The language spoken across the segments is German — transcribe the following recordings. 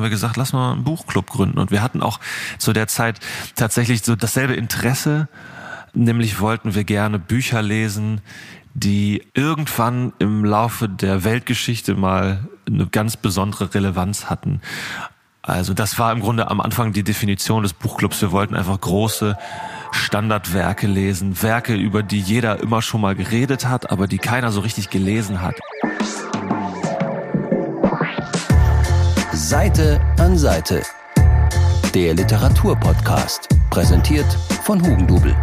haben wir gesagt, lass mal einen Buchclub gründen. Und wir hatten auch zu der Zeit tatsächlich so dasselbe Interesse, nämlich wollten wir gerne Bücher lesen, die irgendwann im Laufe der Weltgeschichte mal eine ganz besondere Relevanz hatten. Also das war im Grunde am Anfang die Definition des Buchclubs. Wir wollten einfach große Standardwerke lesen, Werke, über die jeder immer schon mal geredet hat, aber die keiner so richtig gelesen hat. Seite an Seite. Der Literaturpodcast, präsentiert von Hugendubel.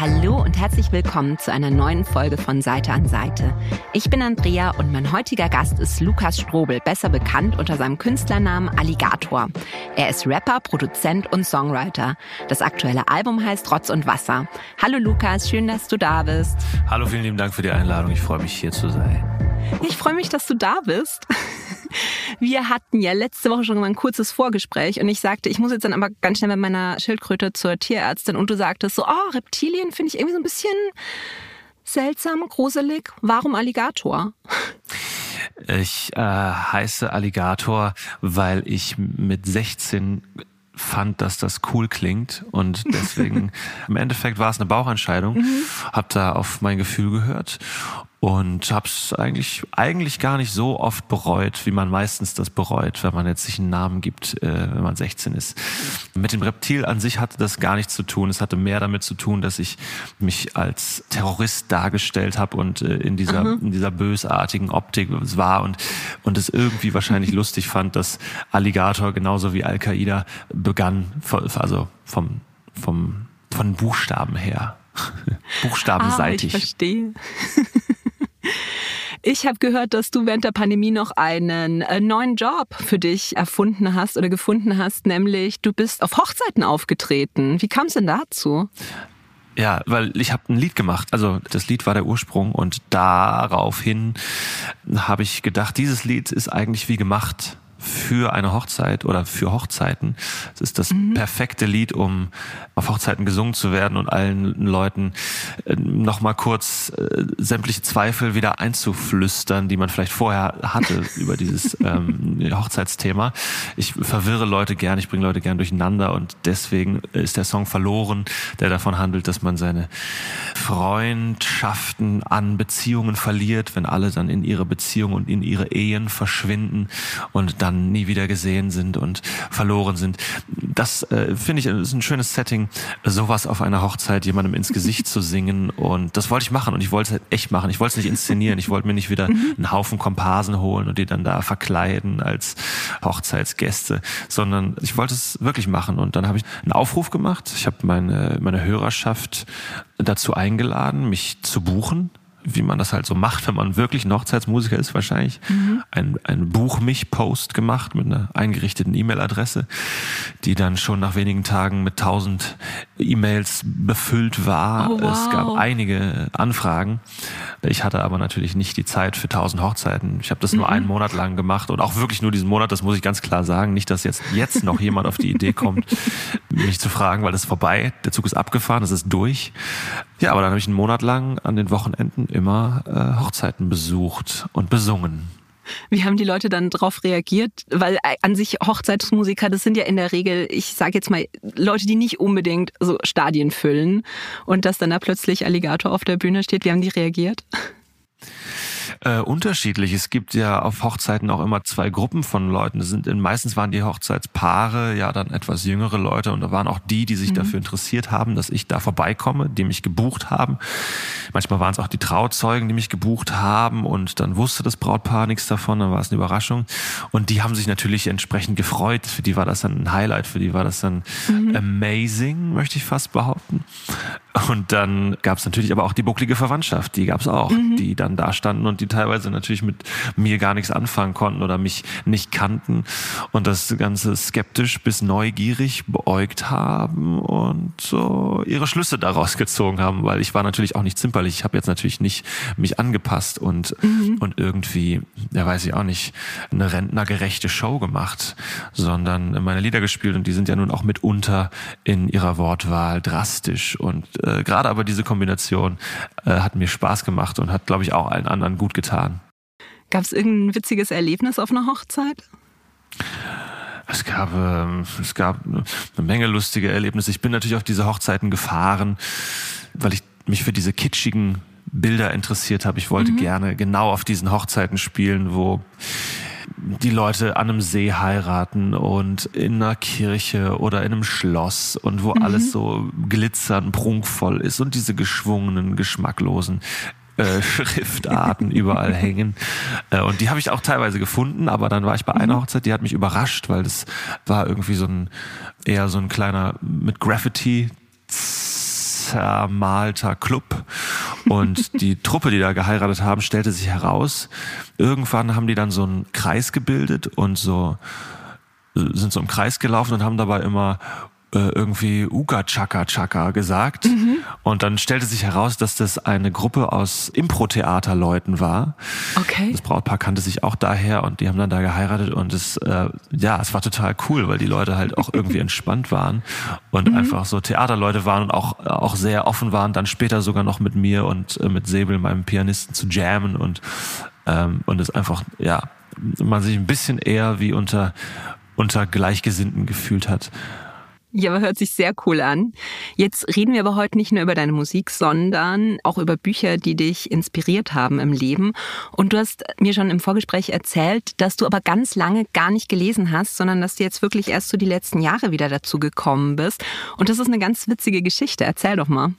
Hallo und herzlich willkommen zu einer neuen Folge von Seite an Seite. Ich bin Andrea und mein heutiger Gast ist Lukas Strobel, besser bekannt unter seinem Künstlernamen Alligator. Er ist Rapper, Produzent und Songwriter. Das aktuelle Album heißt Rotz und Wasser. Hallo Lukas, schön, dass du da bist. Hallo, vielen lieben Dank für die Einladung. Ich freue mich hier zu sein. Ich freue mich, dass du da bist. Wir hatten ja letzte Woche schon mal ein kurzes Vorgespräch und ich sagte, ich muss jetzt dann aber ganz schnell mit meiner Schildkröte zur Tierärztin und du sagtest so, oh, Reptilien finde ich irgendwie so ein bisschen seltsam, gruselig. Warum Alligator? Ich äh, heiße Alligator, weil ich mit 16 fand, dass das cool klingt und deswegen im Endeffekt war es eine Bauchentscheidung, mhm. habe da auf mein Gefühl gehört und habe es eigentlich eigentlich gar nicht so oft bereut, wie man meistens das bereut, wenn man jetzt sich einen Namen gibt, äh, wenn man 16 ist. Mit dem Reptil an sich hatte das gar nichts zu tun. Es hatte mehr damit zu tun, dass ich mich als Terrorist dargestellt habe und äh, in dieser mhm. in dieser bösartigen Optik war und und es irgendwie wahrscheinlich lustig fand, dass Alligator genauso wie Al Qaida begann, also vom vom von Buchstaben her. Buchstabenseitig. Ah, ich verstehe. Ich habe gehört, dass du während der Pandemie noch einen äh, neuen Job für dich erfunden hast oder gefunden hast, nämlich du bist auf Hochzeiten aufgetreten. Wie kam es denn dazu? Ja, weil ich habe ein Lied gemacht. Also das Lied war der Ursprung und daraufhin habe ich gedacht, dieses Lied ist eigentlich wie gemacht für eine Hochzeit oder für Hochzeiten. Es ist das mhm. perfekte Lied, um auf Hochzeiten gesungen zu werden und allen Leuten äh, nochmal kurz äh, sämtliche Zweifel wieder einzuflüstern, die man vielleicht vorher hatte über dieses ähm, Hochzeitsthema. Ich verwirre Leute gern, ich bringe Leute gern durcheinander und deswegen ist der Song verloren, der davon handelt, dass man seine Freundschaften an Beziehungen verliert, wenn alle dann in ihre Beziehungen und in ihre Ehen verschwinden und dann dann nie wieder gesehen sind und verloren sind. Das äh, finde ich ist ein schönes Setting, sowas auf einer Hochzeit jemandem ins Gesicht zu singen und das wollte ich machen und ich wollte es halt echt machen. Ich wollte es nicht inszenieren. Ich wollte mir nicht wieder mhm. einen Haufen Komparsen holen und die dann da verkleiden als Hochzeitsgäste, sondern ich wollte es wirklich machen und dann habe ich einen Aufruf gemacht. Ich habe meine meine Hörerschaft dazu eingeladen, mich zu buchen wie man das halt so macht, wenn man wirklich ein Hochzeitsmusiker ist, wahrscheinlich, mhm. ein, ein Buch mich Post gemacht mit einer eingerichteten E-Mail-Adresse, die dann schon nach wenigen Tagen mit tausend E-Mails befüllt war. Oh, wow. Es gab einige Anfragen. Ich hatte aber natürlich nicht die Zeit für tausend Hochzeiten. Ich habe das mhm. nur einen Monat lang gemacht und auch wirklich nur diesen Monat, das muss ich ganz klar sagen. Nicht, dass jetzt, jetzt noch jemand auf die Idee kommt, mich zu fragen, weil das ist vorbei, der Zug ist abgefahren, das ist durch. Ja, aber dann habe ich einen Monat lang an den Wochenenden immer äh, Hochzeiten besucht und besungen. Wie haben die Leute dann darauf reagiert? Weil äh, an sich Hochzeitsmusiker, das sind ja in der Regel, ich sage jetzt mal, Leute, die nicht unbedingt so Stadien füllen und dass dann da plötzlich Alligator auf der Bühne steht. Wie haben die reagiert? Äh, unterschiedlich. Es gibt ja auf Hochzeiten auch immer zwei Gruppen von Leuten. Das sind, meistens waren die Hochzeitspaare ja dann etwas jüngere Leute und da waren auch die, die sich mhm. dafür interessiert haben, dass ich da vorbeikomme, die mich gebucht haben. Manchmal waren es auch die Trauzeugen, die mich gebucht haben und dann wusste das Brautpaar nichts davon, dann war es eine Überraschung. Und die haben sich natürlich entsprechend gefreut. Für die war das dann ein Highlight, für die war das dann mhm. amazing, möchte ich fast behaupten. Und dann gab es natürlich aber auch die bucklige Verwandtschaft, die gab es auch, mhm. die dann da standen und die teilweise natürlich mit mir gar nichts anfangen konnten oder mich nicht kannten und das Ganze skeptisch bis neugierig beäugt haben und so ihre Schlüsse daraus gezogen haben, weil ich war natürlich auch nicht zimperlich. Ich habe jetzt natürlich nicht mich angepasst und, mhm. und irgendwie, ja weiß ich auch nicht, eine rentnergerechte Show gemacht, sondern meine Lieder gespielt und die sind ja nun auch mitunter in ihrer Wortwahl drastisch und äh, gerade aber diese Kombination äh, hat mir Spaß gemacht und hat, glaube ich, auch allen anderen gut getan. Gab es irgendein witziges Erlebnis auf einer Hochzeit? Es gab, ähm, es gab eine Menge lustige Erlebnisse. Ich bin natürlich auf diese Hochzeiten gefahren, weil ich mich für diese kitschigen Bilder interessiert habe. Ich wollte mhm. gerne genau auf diesen Hochzeiten spielen, wo die Leute an einem See heiraten und in einer Kirche oder in einem Schloss und wo mhm. alles so glitzernd, prunkvoll ist und diese geschwungenen, geschmacklosen äh, Schriftarten überall hängen. Äh, und die habe ich auch teilweise gefunden, aber dann war ich bei einer mhm. Hochzeit, die hat mich überrascht, weil das war irgendwie so ein eher so ein kleiner mit Graffiti zermalter Club. Und die Truppe, die da geheiratet haben, stellte sich heraus. Irgendwann haben die dann so einen Kreis gebildet und so sind so im Kreis gelaufen und haben dabei immer irgendwie Uga Chaka Chaka gesagt. Mhm. Und dann stellte sich heraus, dass das eine Gruppe aus Impro-Theaterleuten war. Okay. Das Brautpaar kannte sich auch daher und die haben dann da geheiratet und es, äh, ja, es war total cool, weil die Leute halt auch irgendwie entspannt waren und mhm. einfach so Theaterleute waren und auch, auch sehr offen waren, dann später sogar noch mit mir und äh, mit Säbel, meinem Pianisten, zu jammen und, ähm, und es einfach, ja, man sich ein bisschen eher wie unter, unter Gleichgesinnten gefühlt hat. Ja, aber hört sich sehr cool an. Jetzt reden wir aber heute nicht nur über deine Musik, sondern auch über Bücher, die dich inspiriert haben im Leben. Und du hast mir schon im Vorgespräch erzählt, dass du aber ganz lange gar nicht gelesen hast, sondern dass du jetzt wirklich erst so die letzten Jahre wieder dazu gekommen bist. Und das ist eine ganz witzige Geschichte. Erzähl doch mal.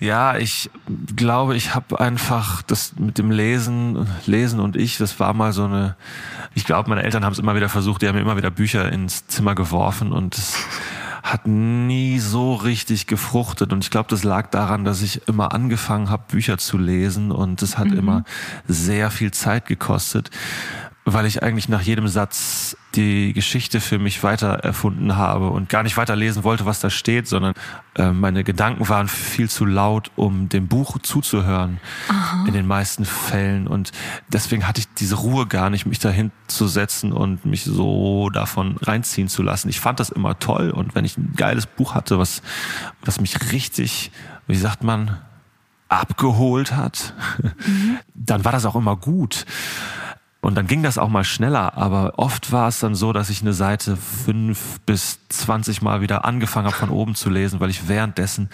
Ja, ich glaube, ich habe einfach das mit dem Lesen, Lesen und ich, das war mal so eine, ich glaube, meine Eltern haben es immer wieder versucht, die haben mir immer wieder Bücher ins Zimmer geworfen und es hat nie so richtig gefruchtet und ich glaube, das lag daran, dass ich immer angefangen habe, Bücher zu lesen und es hat mhm. immer sehr viel Zeit gekostet weil ich eigentlich nach jedem Satz die Geschichte für mich weiter erfunden habe und gar nicht weiter lesen wollte, was da steht, sondern äh, meine Gedanken waren viel zu laut, um dem Buch zuzuhören Aha. in den meisten Fällen und deswegen hatte ich diese Ruhe gar nicht, mich dahin zu setzen und mich so davon reinziehen zu lassen. Ich fand das immer toll und wenn ich ein geiles Buch hatte, was was mich richtig, wie sagt man, abgeholt hat, mhm. dann war das auch immer gut. Und dann ging das auch mal schneller, aber oft war es dann so, dass ich eine Seite fünf bis zwanzig Mal wieder angefangen habe von oben zu lesen, weil ich währenddessen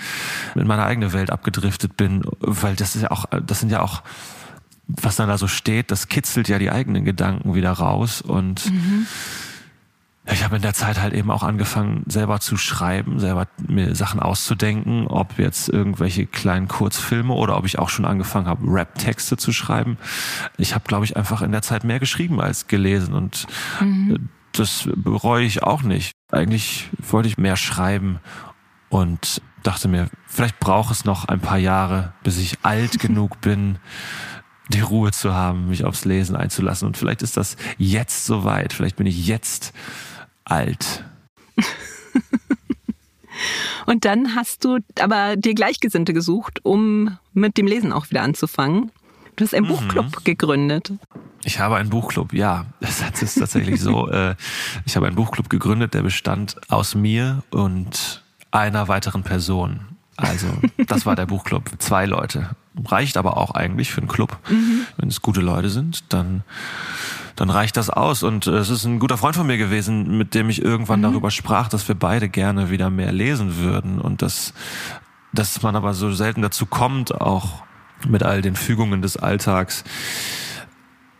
in meine eigene Welt abgedriftet bin, weil das ist ja auch, das sind ja auch, was dann da so steht, das kitzelt ja die eigenen Gedanken wieder raus und mhm ich habe in der Zeit halt eben auch angefangen, selber zu schreiben, selber mir Sachen auszudenken, ob jetzt irgendwelche kleinen Kurzfilme oder ob ich auch schon angefangen habe, Rap-Texte zu schreiben. Ich habe, glaube ich, einfach in der Zeit mehr geschrieben als gelesen und mhm. das bereue ich auch nicht. Eigentlich wollte ich mehr schreiben und dachte mir, vielleicht braucht es noch ein paar Jahre, bis ich alt genug bin, die Ruhe zu haben, mich aufs Lesen einzulassen. Und vielleicht ist das jetzt soweit. Vielleicht bin ich jetzt alt. Und dann hast du aber dir Gleichgesinnte gesucht, um mit dem Lesen auch wieder anzufangen. Du hast einen mhm. Buchclub gegründet. Ich habe einen Buchclub, ja. Das ist tatsächlich so. Äh, ich habe einen Buchclub gegründet, der bestand aus mir und einer weiteren Person. Also, das war der Buchclub. Zwei Leute. Reicht aber auch eigentlich für einen Club. Mhm. Wenn es gute Leute sind, dann dann reicht das aus. Und äh, es ist ein guter Freund von mir gewesen, mit dem ich irgendwann mhm. darüber sprach, dass wir beide gerne wieder mehr lesen würden und dass, dass man aber so selten dazu kommt, auch mit all den Fügungen des Alltags.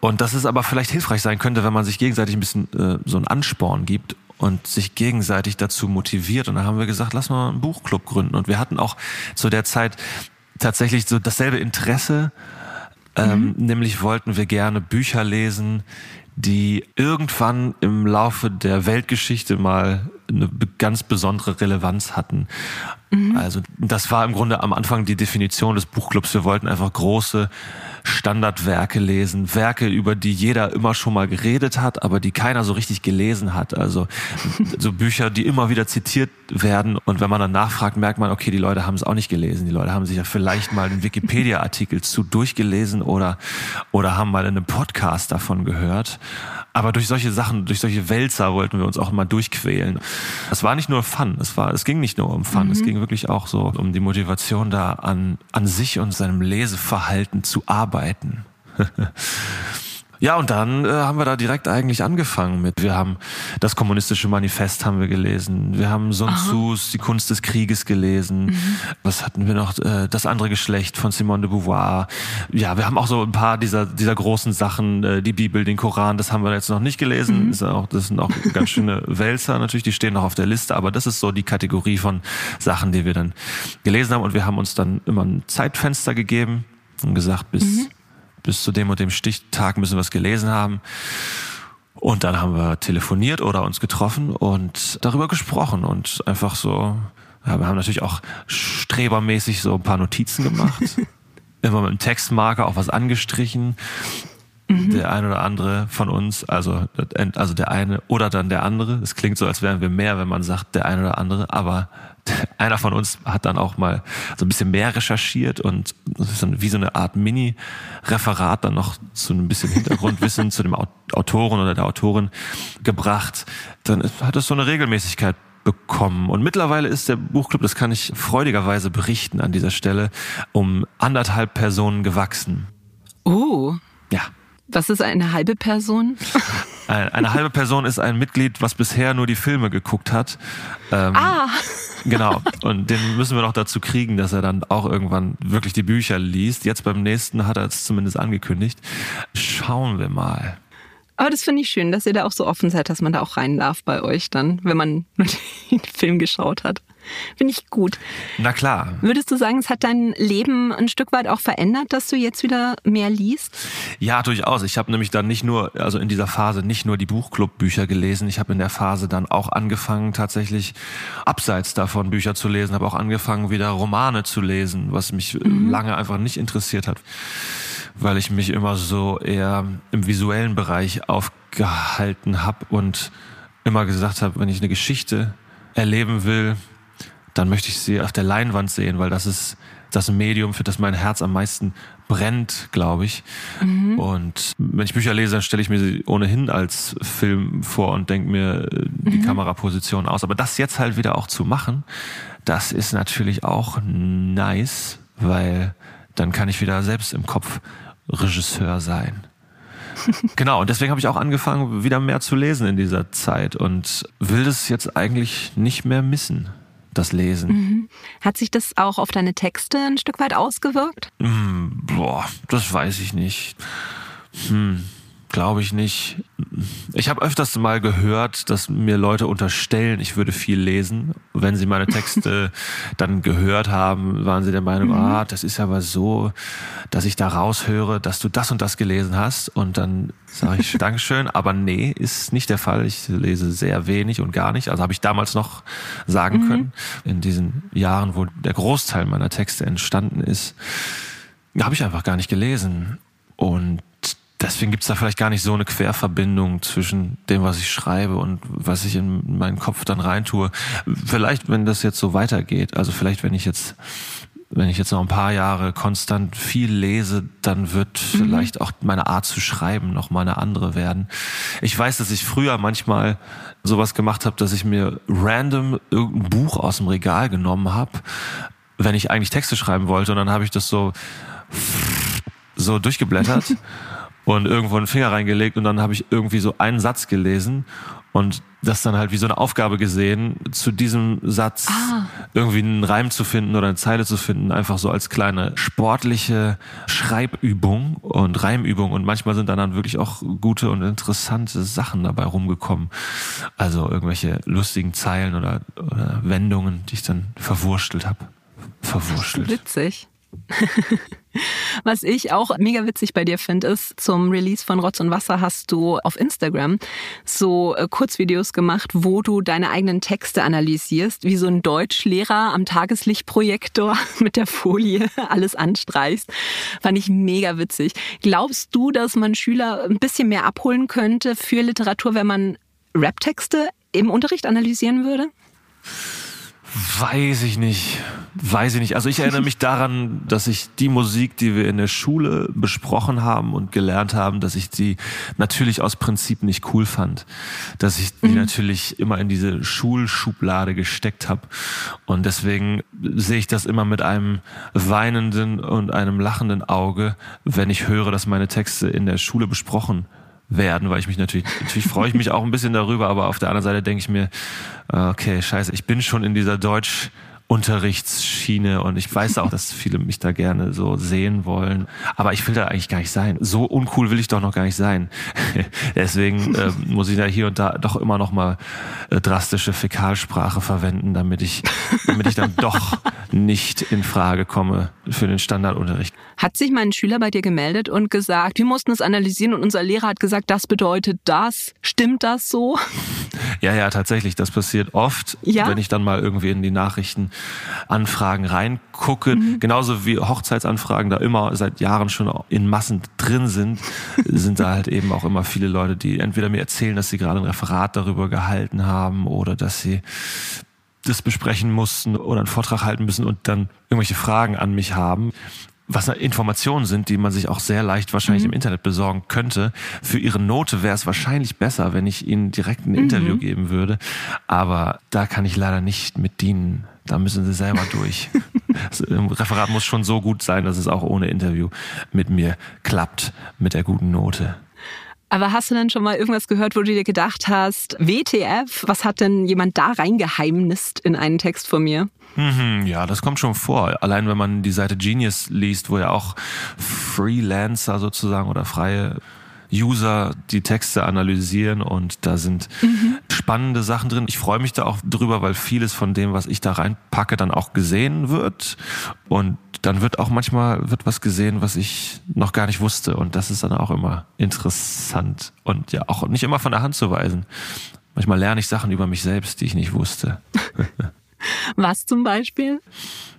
Und dass es aber vielleicht hilfreich sein könnte, wenn man sich gegenseitig ein bisschen äh, so einen Ansporn gibt und sich gegenseitig dazu motiviert. Und dann haben wir gesagt, lass mal einen Buchclub gründen. Und wir hatten auch zu der Zeit tatsächlich so dasselbe Interesse ähm, mhm. nämlich wollten wir gerne Bücher lesen, die irgendwann im Laufe der Weltgeschichte mal eine ganz besondere Relevanz hatten. Mhm. Also das war im Grunde am Anfang die Definition des Buchclubs. Wir wollten einfach große Standardwerke lesen, Werke, über die jeder immer schon mal geredet hat, aber die keiner so richtig gelesen hat. Also so Bücher, die immer wieder zitiert werden und wenn man dann nachfragt, merkt man, okay, die Leute haben es auch nicht gelesen. Die Leute haben sich ja vielleicht mal einen Wikipedia-Artikel zu durchgelesen oder, oder haben mal in einem Podcast davon gehört. Aber durch solche Sachen, durch solche Wälzer wollten wir uns auch mal durchquälen. Es war nicht nur Fun, es war, es ging nicht nur um Fun, mhm. es ging wirklich auch so um die Motivation da an, an sich und seinem Leseverhalten zu arbeiten. Ja, und dann äh, haben wir da direkt eigentlich angefangen mit. Wir haben das kommunistische Manifest haben wir gelesen. Wir haben Sun Tzu's Die Kunst des Krieges gelesen. Mhm. Was hatten wir noch? Äh, das andere Geschlecht von Simone de Beauvoir. Ja, wir haben auch so ein paar dieser, dieser großen Sachen, äh, die Bibel, den Koran, das haben wir jetzt noch nicht gelesen. Mhm. Ist auch, das sind auch ganz schöne Wälzer natürlich, die stehen noch auf der Liste, aber das ist so die Kategorie von Sachen, die wir dann gelesen haben. Und wir haben uns dann immer ein Zeitfenster gegeben und gesagt, bis mhm bis zu dem und dem Stichtag müssen wir es gelesen haben. Und dann haben wir telefoniert oder uns getroffen und darüber gesprochen und einfach so, ja, wir haben natürlich auch strebermäßig so ein paar Notizen gemacht. Immer mit einem Textmarker auch was angestrichen. Mhm. Der eine oder andere von uns, also, also der eine oder dann der andere. Es klingt so, als wären wir mehr, wenn man sagt, der eine oder andere, aber einer von uns hat dann auch mal so ein bisschen mehr recherchiert und wie so eine Art Mini-Referat dann noch zu ein bisschen Hintergrundwissen zu dem Autoren oder der Autorin gebracht. Dann hat es so eine Regelmäßigkeit bekommen. Und mittlerweile ist der Buchclub, das kann ich freudigerweise berichten an dieser Stelle, um anderthalb Personen gewachsen. Oh. Ja. Was ist eine halbe Person? Eine, eine halbe Person ist ein Mitglied, was bisher nur die Filme geguckt hat. Ähm, ah. Genau. Und den müssen wir noch dazu kriegen, dass er dann auch irgendwann wirklich die Bücher liest. Jetzt beim nächsten hat er es zumindest angekündigt. Schauen wir mal. Aber das finde ich schön, dass ihr da auch so offen seid, dass man da auch rein darf bei euch dann, wenn man den Film geschaut hat. Finde ich gut. Na klar. Würdest du sagen, es hat dein Leben ein Stück weit auch verändert, dass du jetzt wieder mehr liest? Ja, durchaus. Ich habe nämlich dann nicht nur, also in dieser Phase nicht nur die Buchclub-Bücher gelesen. Ich habe in der Phase dann auch angefangen, tatsächlich abseits davon Bücher zu lesen. Habe auch angefangen, wieder Romane zu lesen, was mich mhm. lange einfach nicht interessiert hat weil ich mich immer so eher im visuellen Bereich aufgehalten habe und immer gesagt habe, wenn ich eine Geschichte erleben will, dann möchte ich sie auf der Leinwand sehen, weil das ist das Medium, für das mein Herz am meisten brennt, glaube ich. Mhm. Und wenn ich Bücher lese, dann stelle ich mir sie ohnehin als Film vor und denke mir äh, die mhm. Kameraposition aus. Aber das jetzt halt wieder auch zu machen, das ist natürlich auch nice, weil dann kann ich wieder selbst im Kopf Regisseur sein. genau, und deswegen habe ich auch angefangen, wieder mehr zu lesen in dieser Zeit und will das jetzt eigentlich nicht mehr missen das Lesen. Mhm. Hat sich das auch auf deine Texte ein Stück weit ausgewirkt? Mm, boah, das weiß ich nicht. Hm. Glaube ich nicht. Ich habe öfters mal gehört, dass mir Leute unterstellen, ich würde viel lesen. Wenn sie meine Texte dann gehört haben, waren sie der Meinung, mhm. ah, das ist aber so, dass ich da raushöre, dass du das und das gelesen hast. Und dann sage ich Dankeschön. Aber nee, ist nicht der Fall. Ich lese sehr wenig und gar nicht. Also habe ich damals noch sagen mhm. können, in diesen Jahren, wo der Großteil meiner Texte entstanden ist, habe ich einfach gar nicht gelesen. Und deswegen gibt es da vielleicht gar nicht so eine Querverbindung zwischen dem, was ich schreibe und was ich in meinen Kopf dann reintue. Vielleicht, wenn das jetzt so weitergeht, also vielleicht, wenn ich jetzt wenn ich jetzt noch ein paar Jahre konstant viel lese, dann wird mhm. vielleicht auch meine Art zu schreiben noch mal eine andere werden. Ich weiß, dass ich früher manchmal sowas gemacht habe, dass ich mir random irgendein Buch aus dem Regal genommen habe, wenn ich eigentlich Texte schreiben wollte und dann habe ich das so so durchgeblättert und irgendwo einen Finger reingelegt und dann habe ich irgendwie so einen Satz gelesen und das dann halt wie so eine Aufgabe gesehen, zu diesem Satz ah. irgendwie einen Reim zu finden oder eine Zeile zu finden, einfach so als kleine sportliche Schreibübung und Reimübung und manchmal sind dann dann wirklich auch gute und interessante Sachen dabei rumgekommen. Also irgendwelche lustigen Zeilen oder, oder Wendungen, die ich dann verwurstelt habe. Verwurstelt. Witzig. Was ich auch mega witzig bei dir finde, ist, zum Release von Rotz und Wasser hast du auf Instagram so äh, Kurzvideos gemacht, wo du deine eigenen Texte analysierst, wie so ein Deutschlehrer am Tageslichtprojektor mit der Folie alles anstreichst. Fand ich mega witzig. Glaubst du, dass man Schüler ein bisschen mehr abholen könnte für Literatur, wenn man Raptexte im Unterricht analysieren würde? Weiß ich nicht Weiß ich nicht. Also ich erinnere mich daran, dass ich die Musik, die wir in der Schule besprochen haben und gelernt haben, dass ich die natürlich aus Prinzip nicht cool fand. Dass ich die mhm. natürlich immer in diese Schulschublade gesteckt habe. Und deswegen sehe ich das immer mit einem weinenden und einem lachenden Auge, wenn ich höre, dass meine Texte in der Schule besprochen werden, weil ich mich natürlich, natürlich freue ich mich auch ein bisschen darüber, aber auf der anderen Seite denke ich mir, okay, scheiße, ich bin schon in dieser Deutsch- Unterrichtsschiene und ich weiß auch, dass viele mich da gerne so sehen wollen, aber ich will da eigentlich gar nicht sein. So uncool will ich doch noch gar nicht sein. Deswegen äh, muss ich da hier und da doch immer noch mal äh, drastische Fäkalsprache verwenden, damit ich, damit ich dann doch nicht in Frage komme für den Standardunterricht. Hat sich mein Schüler bei dir gemeldet und gesagt, wir mussten es analysieren und unser Lehrer hat gesagt, das bedeutet das. Stimmt das so? Ja, ja, tatsächlich. Das passiert oft, ja? wenn ich dann mal irgendwie in die Nachrichtenanfragen reingucke. Mhm. Genauso wie Hochzeitsanfragen da immer seit Jahren schon in Massen drin sind, sind da halt eben auch immer viele Leute, die entweder mir erzählen, dass sie gerade ein Referat darüber gehalten haben oder dass sie das besprechen mussten oder einen Vortrag halten müssen und dann irgendwelche Fragen an mich haben was Informationen sind, die man sich auch sehr leicht wahrscheinlich mhm. im Internet besorgen könnte. Für ihre Note wäre es wahrscheinlich besser, wenn ich ihnen direkt ein mhm. Interview geben würde. Aber da kann ich leider nicht mit dienen. Da müssen sie selber durch. das Referat muss schon so gut sein, dass es auch ohne Interview mit mir klappt, mit der guten Note. Aber hast du denn schon mal irgendwas gehört, wo du dir gedacht hast, WTF, was hat denn jemand da reingeheimnist in einen Text von mir? Mhm, ja, das kommt schon vor. Allein wenn man die Seite Genius liest, wo ja auch Freelancer sozusagen oder freie User die Texte analysieren und da sind mhm. spannende Sachen drin. Ich freue mich da auch drüber, weil vieles von dem, was ich da reinpacke, dann auch gesehen wird und dann wird auch manchmal wird was gesehen, was ich noch gar nicht wusste und das ist dann auch immer interessant und ja auch nicht immer von der Hand zu weisen. Manchmal lerne ich Sachen über mich selbst, die ich nicht wusste. Was zum Beispiel?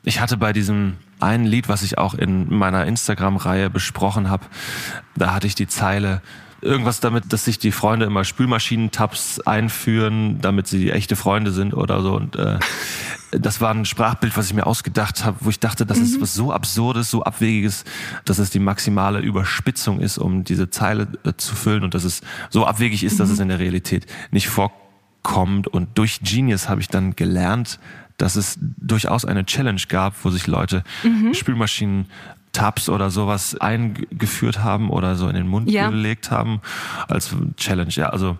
Ich hatte bei diesem einen Lied, was ich auch in meiner Instagram-Reihe besprochen habe, da hatte ich die Zeile irgendwas damit, dass sich die Freunde immer Spülmaschinentabs einführen, damit sie echte Freunde sind oder so. Und äh, das war ein Sprachbild, was ich mir ausgedacht habe, wo ich dachte, das mhm. ist was so Absurdes, so Abwegiges, dass es die maximale Überspitzung ist, um diese Zeile äh, zu füllen und dass es so abwegig ist, mhm. dass es in der Realität nicht vorkommt. Und durch Genius habe ich dann gelernt, dass es durchaus eine Challenge gab, wo sich Leute mhm. Spülmaschinen Tabs oder sowas eingeführt haben oder so in den Mund ja. gelegt haben als Challenge. Ja, also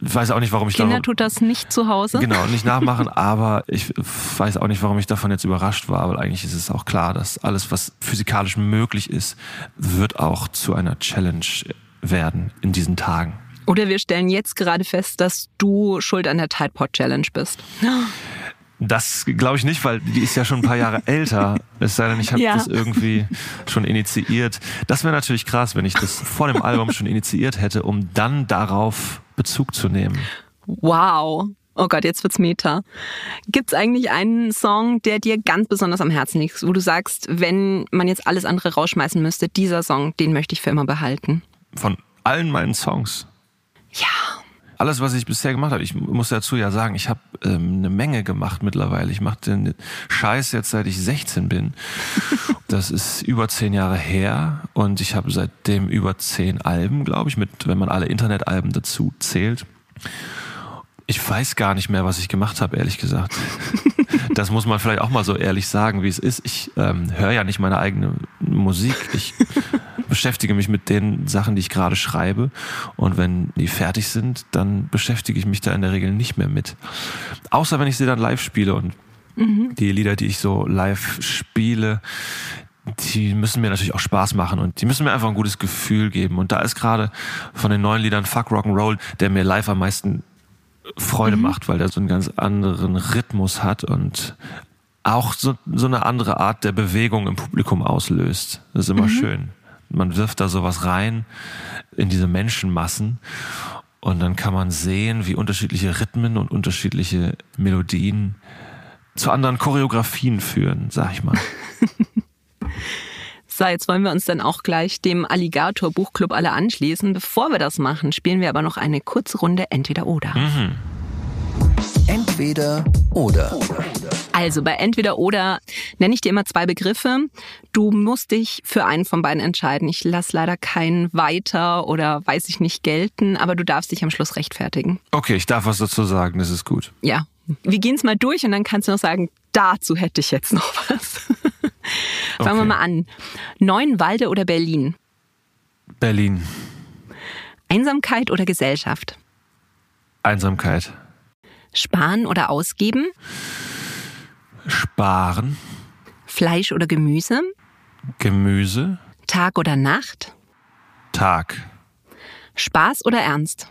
ich weiß auch nicht, warum ich Kinder darum, tut das nicht zu Hause. Genau, nicht nachmachen, aber ich weiß auch nicht, warum ich davon jetzt überrascht war, weil eigentlich ist es auch klar, dass alles, was physikalisch möglich ist, wird auch zu einer Challenge werden in diesen Tagen. Oder wir stellen jetzt gerade fest, dass du schuld an der Tide Pod Challenge bist. Das glaube ich nicht, weil die ist ja schon ein paar Jahre älter. Es sei denn, ich habe ja. das irgendwie schon initiiert. Das wäre natürlich krass, wenn ich das vor dem Album schon initiiert hätte, um dann darauf Bezug zu nehmen. Wow. Oh Gott, jetzt wird's Meta. Gibt's eigentlich einen Song, der dir ganz besonders am Herzen liegt, wo du sagst, wenn man jetzt alles andere rausschmeißen müsste, dieser Song, den möchte ich für immer behalten? Von allen meinen Songs? Ja alles, was ich bisher gemacht habe, ich muss dazu ja sagen, ich habe ähm, eine Menge gemacht mittlerweile. Ich mache den Scheiß jetzt, seit ich 16 bin. Das ist über zehn Jahre her und ich habe seitdem über zehn Alben, glaube ich, mit, wenn man alle Internetalben dazu zählt. Ich weiß gar nicht mehr, was ich gemacht habe, ehrlich gesagt. Das muss man vielleicht auch mal so ehrlich sagen, wie es ist. Ich ähm, höre ja nicht meine eigene Musik. Ich beschäftige mich mit den Sachen, die ich gerade schreibe. Und wenn die fertig sind, dann beschäftige ich mich da in der Regel nicht mehr mit. Außer wenn ich sie dann live spiele und mhm. die Lieder, die ich so live spiele, die müssen mir natürlich auch Spaß machen und die müssen mir einfach ein gutes Gefühl geben. Und da ist gerade von den neuen Liedern Fuck Rock'n'Roll, der mir live am meisten Freude mhm. macht, weil der so einen ganz anderen Rhythmus hat und auch so, so eine andere Art der Bewegung im Publikum auslöst. Das ist immer mhm. schön. Man wirft da sowas rein in diese Menschenmassen und dann kann man sehen, wie unterschiedliche Rhythmen und unterschiedliche Melodien zu anderen Choreografien führen, sag ich mal. So, jetzt wollen wir uns dann auch gleich dem Alligator Buchclub alle anschließen. Bevor wir das machen, spielen wir aber noch eine kurze Runde Entweder oder. Mhm. Entweder oder. Also bei entweder oder nenne ich dir immer zwei Begriffe. Du musst dich für einen von beiden entscheiden. Ich lasse leider keinen weiter oder weiß ich nicht gelten, aber du darfst dich am Schluss rechtfertigen. Okay, ich darf was dazu sagen, das ist gut. Ja, wir gehen es mal durch und dann kannst du noch sagen, dazu hätte ich jetzt noch was. Fangen wir Okay. mal an. Neuenwalde oder Berlin? Berlin. Einsamkeit oder Gesellschaft? Einsamkeit. Sparen oder ausgeben? Sparen. Fleisch oder Gemüse? Gemüse. Tag oder Nacht? Tag. Spaß oder Ernst?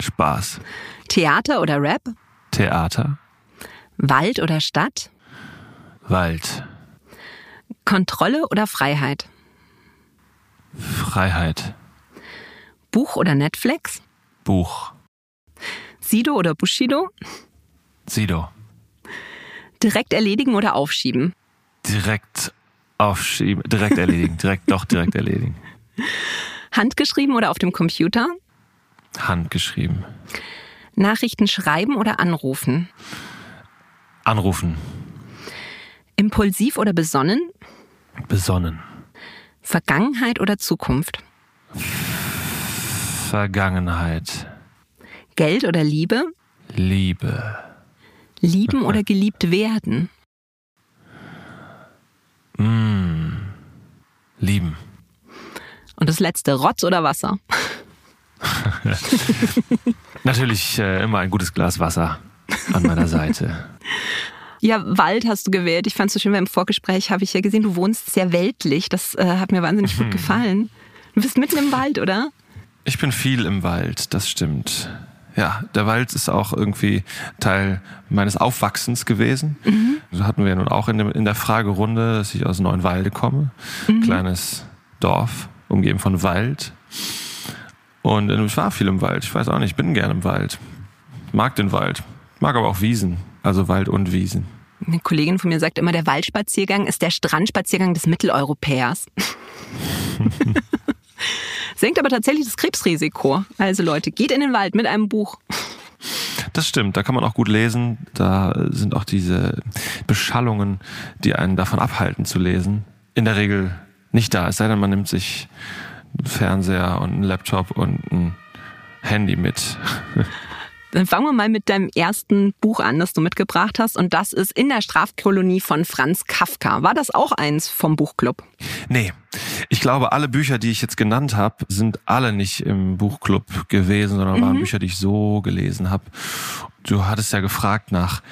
Spaß. Theater oder Rap? Theater. Wald oder Stadt? Wald. Kontrolle oder Freiheit? Freiheit. Buch oder Netflix? Buch. Sido oder Bushido? Sido. Direkt erledigen oder aufschieben? Direkt aufschieben. Direkt erledigen. Direkt, doch direkt erledigen. Handgeschrieben oder auf dem Computer? Handgeschrieben. Nachrichten schreiben oder anrufen? Anrufen. Impulsiv oder besonnen? Besonnen. Vergangenheit oder Zukunft? Vergangenheit. Geld oder Liebe? Liebe. Lieben oder geliebt werden? Mm. Lieben. Und das letzte, Rotz oder Wasser? Natürlich äh, immer ein gutes Glas Wasser an meiner Seite. Ja, Wald hast du gewählt. Ich fand es so schön, weil im Vorgespräch habe ich ja gesehen, du wohnst sehr weltlich. Das äh, hat mir wahnsinnig gut gefallen. Du bist mitten im Wald, oder? Ich bin viel im Wald, das stimmt. Ja, der Wald ist auch irgendwie Teil meines Aufwachsens gewesen. So hatten wir ja nun auch in, dem, in der Fragerunde, dass ich aus Neuenwalde komme. Kleines Dorf, umgeben von Wald. Und äh, ich war viel im Wald. Ich weiß auch nicht, ich bin gerne im Wald. Mag den Wald. Mag aber auch Wiesen. Also Wald und Wiesen. Eine Kollegin von mir sagt immer, der Waldspaziergang ist der Strandspaziergang des Mitteleuropäers. Senkt aber tatsächlich das Krebsrisiko. Also Leute, geht in den Wald mit einem Buch. Das stimmt, da kann man auch gut lesen. Da sind auch diese Beschallungen, die einen davon abhalten zu lesen, in der Regel nicht da. Es sei denn, man nimmt sich einen Fernseher und einen Laptop und ein Handy mit. Dann fangen wir mal mit deinem ersten Buch an, das du mitgebracht hast. Und das ist In der Strafkolonie von Franz Kafka. War das auch eins vom Buchclub? Nee, ich glaube, alle Bücher, die ich jetzt genannt habe, sind alle nicht im Buchclub gewesen, sondern waren Bücher, die ich so gelesen habe. Du hattest ja gefragt nach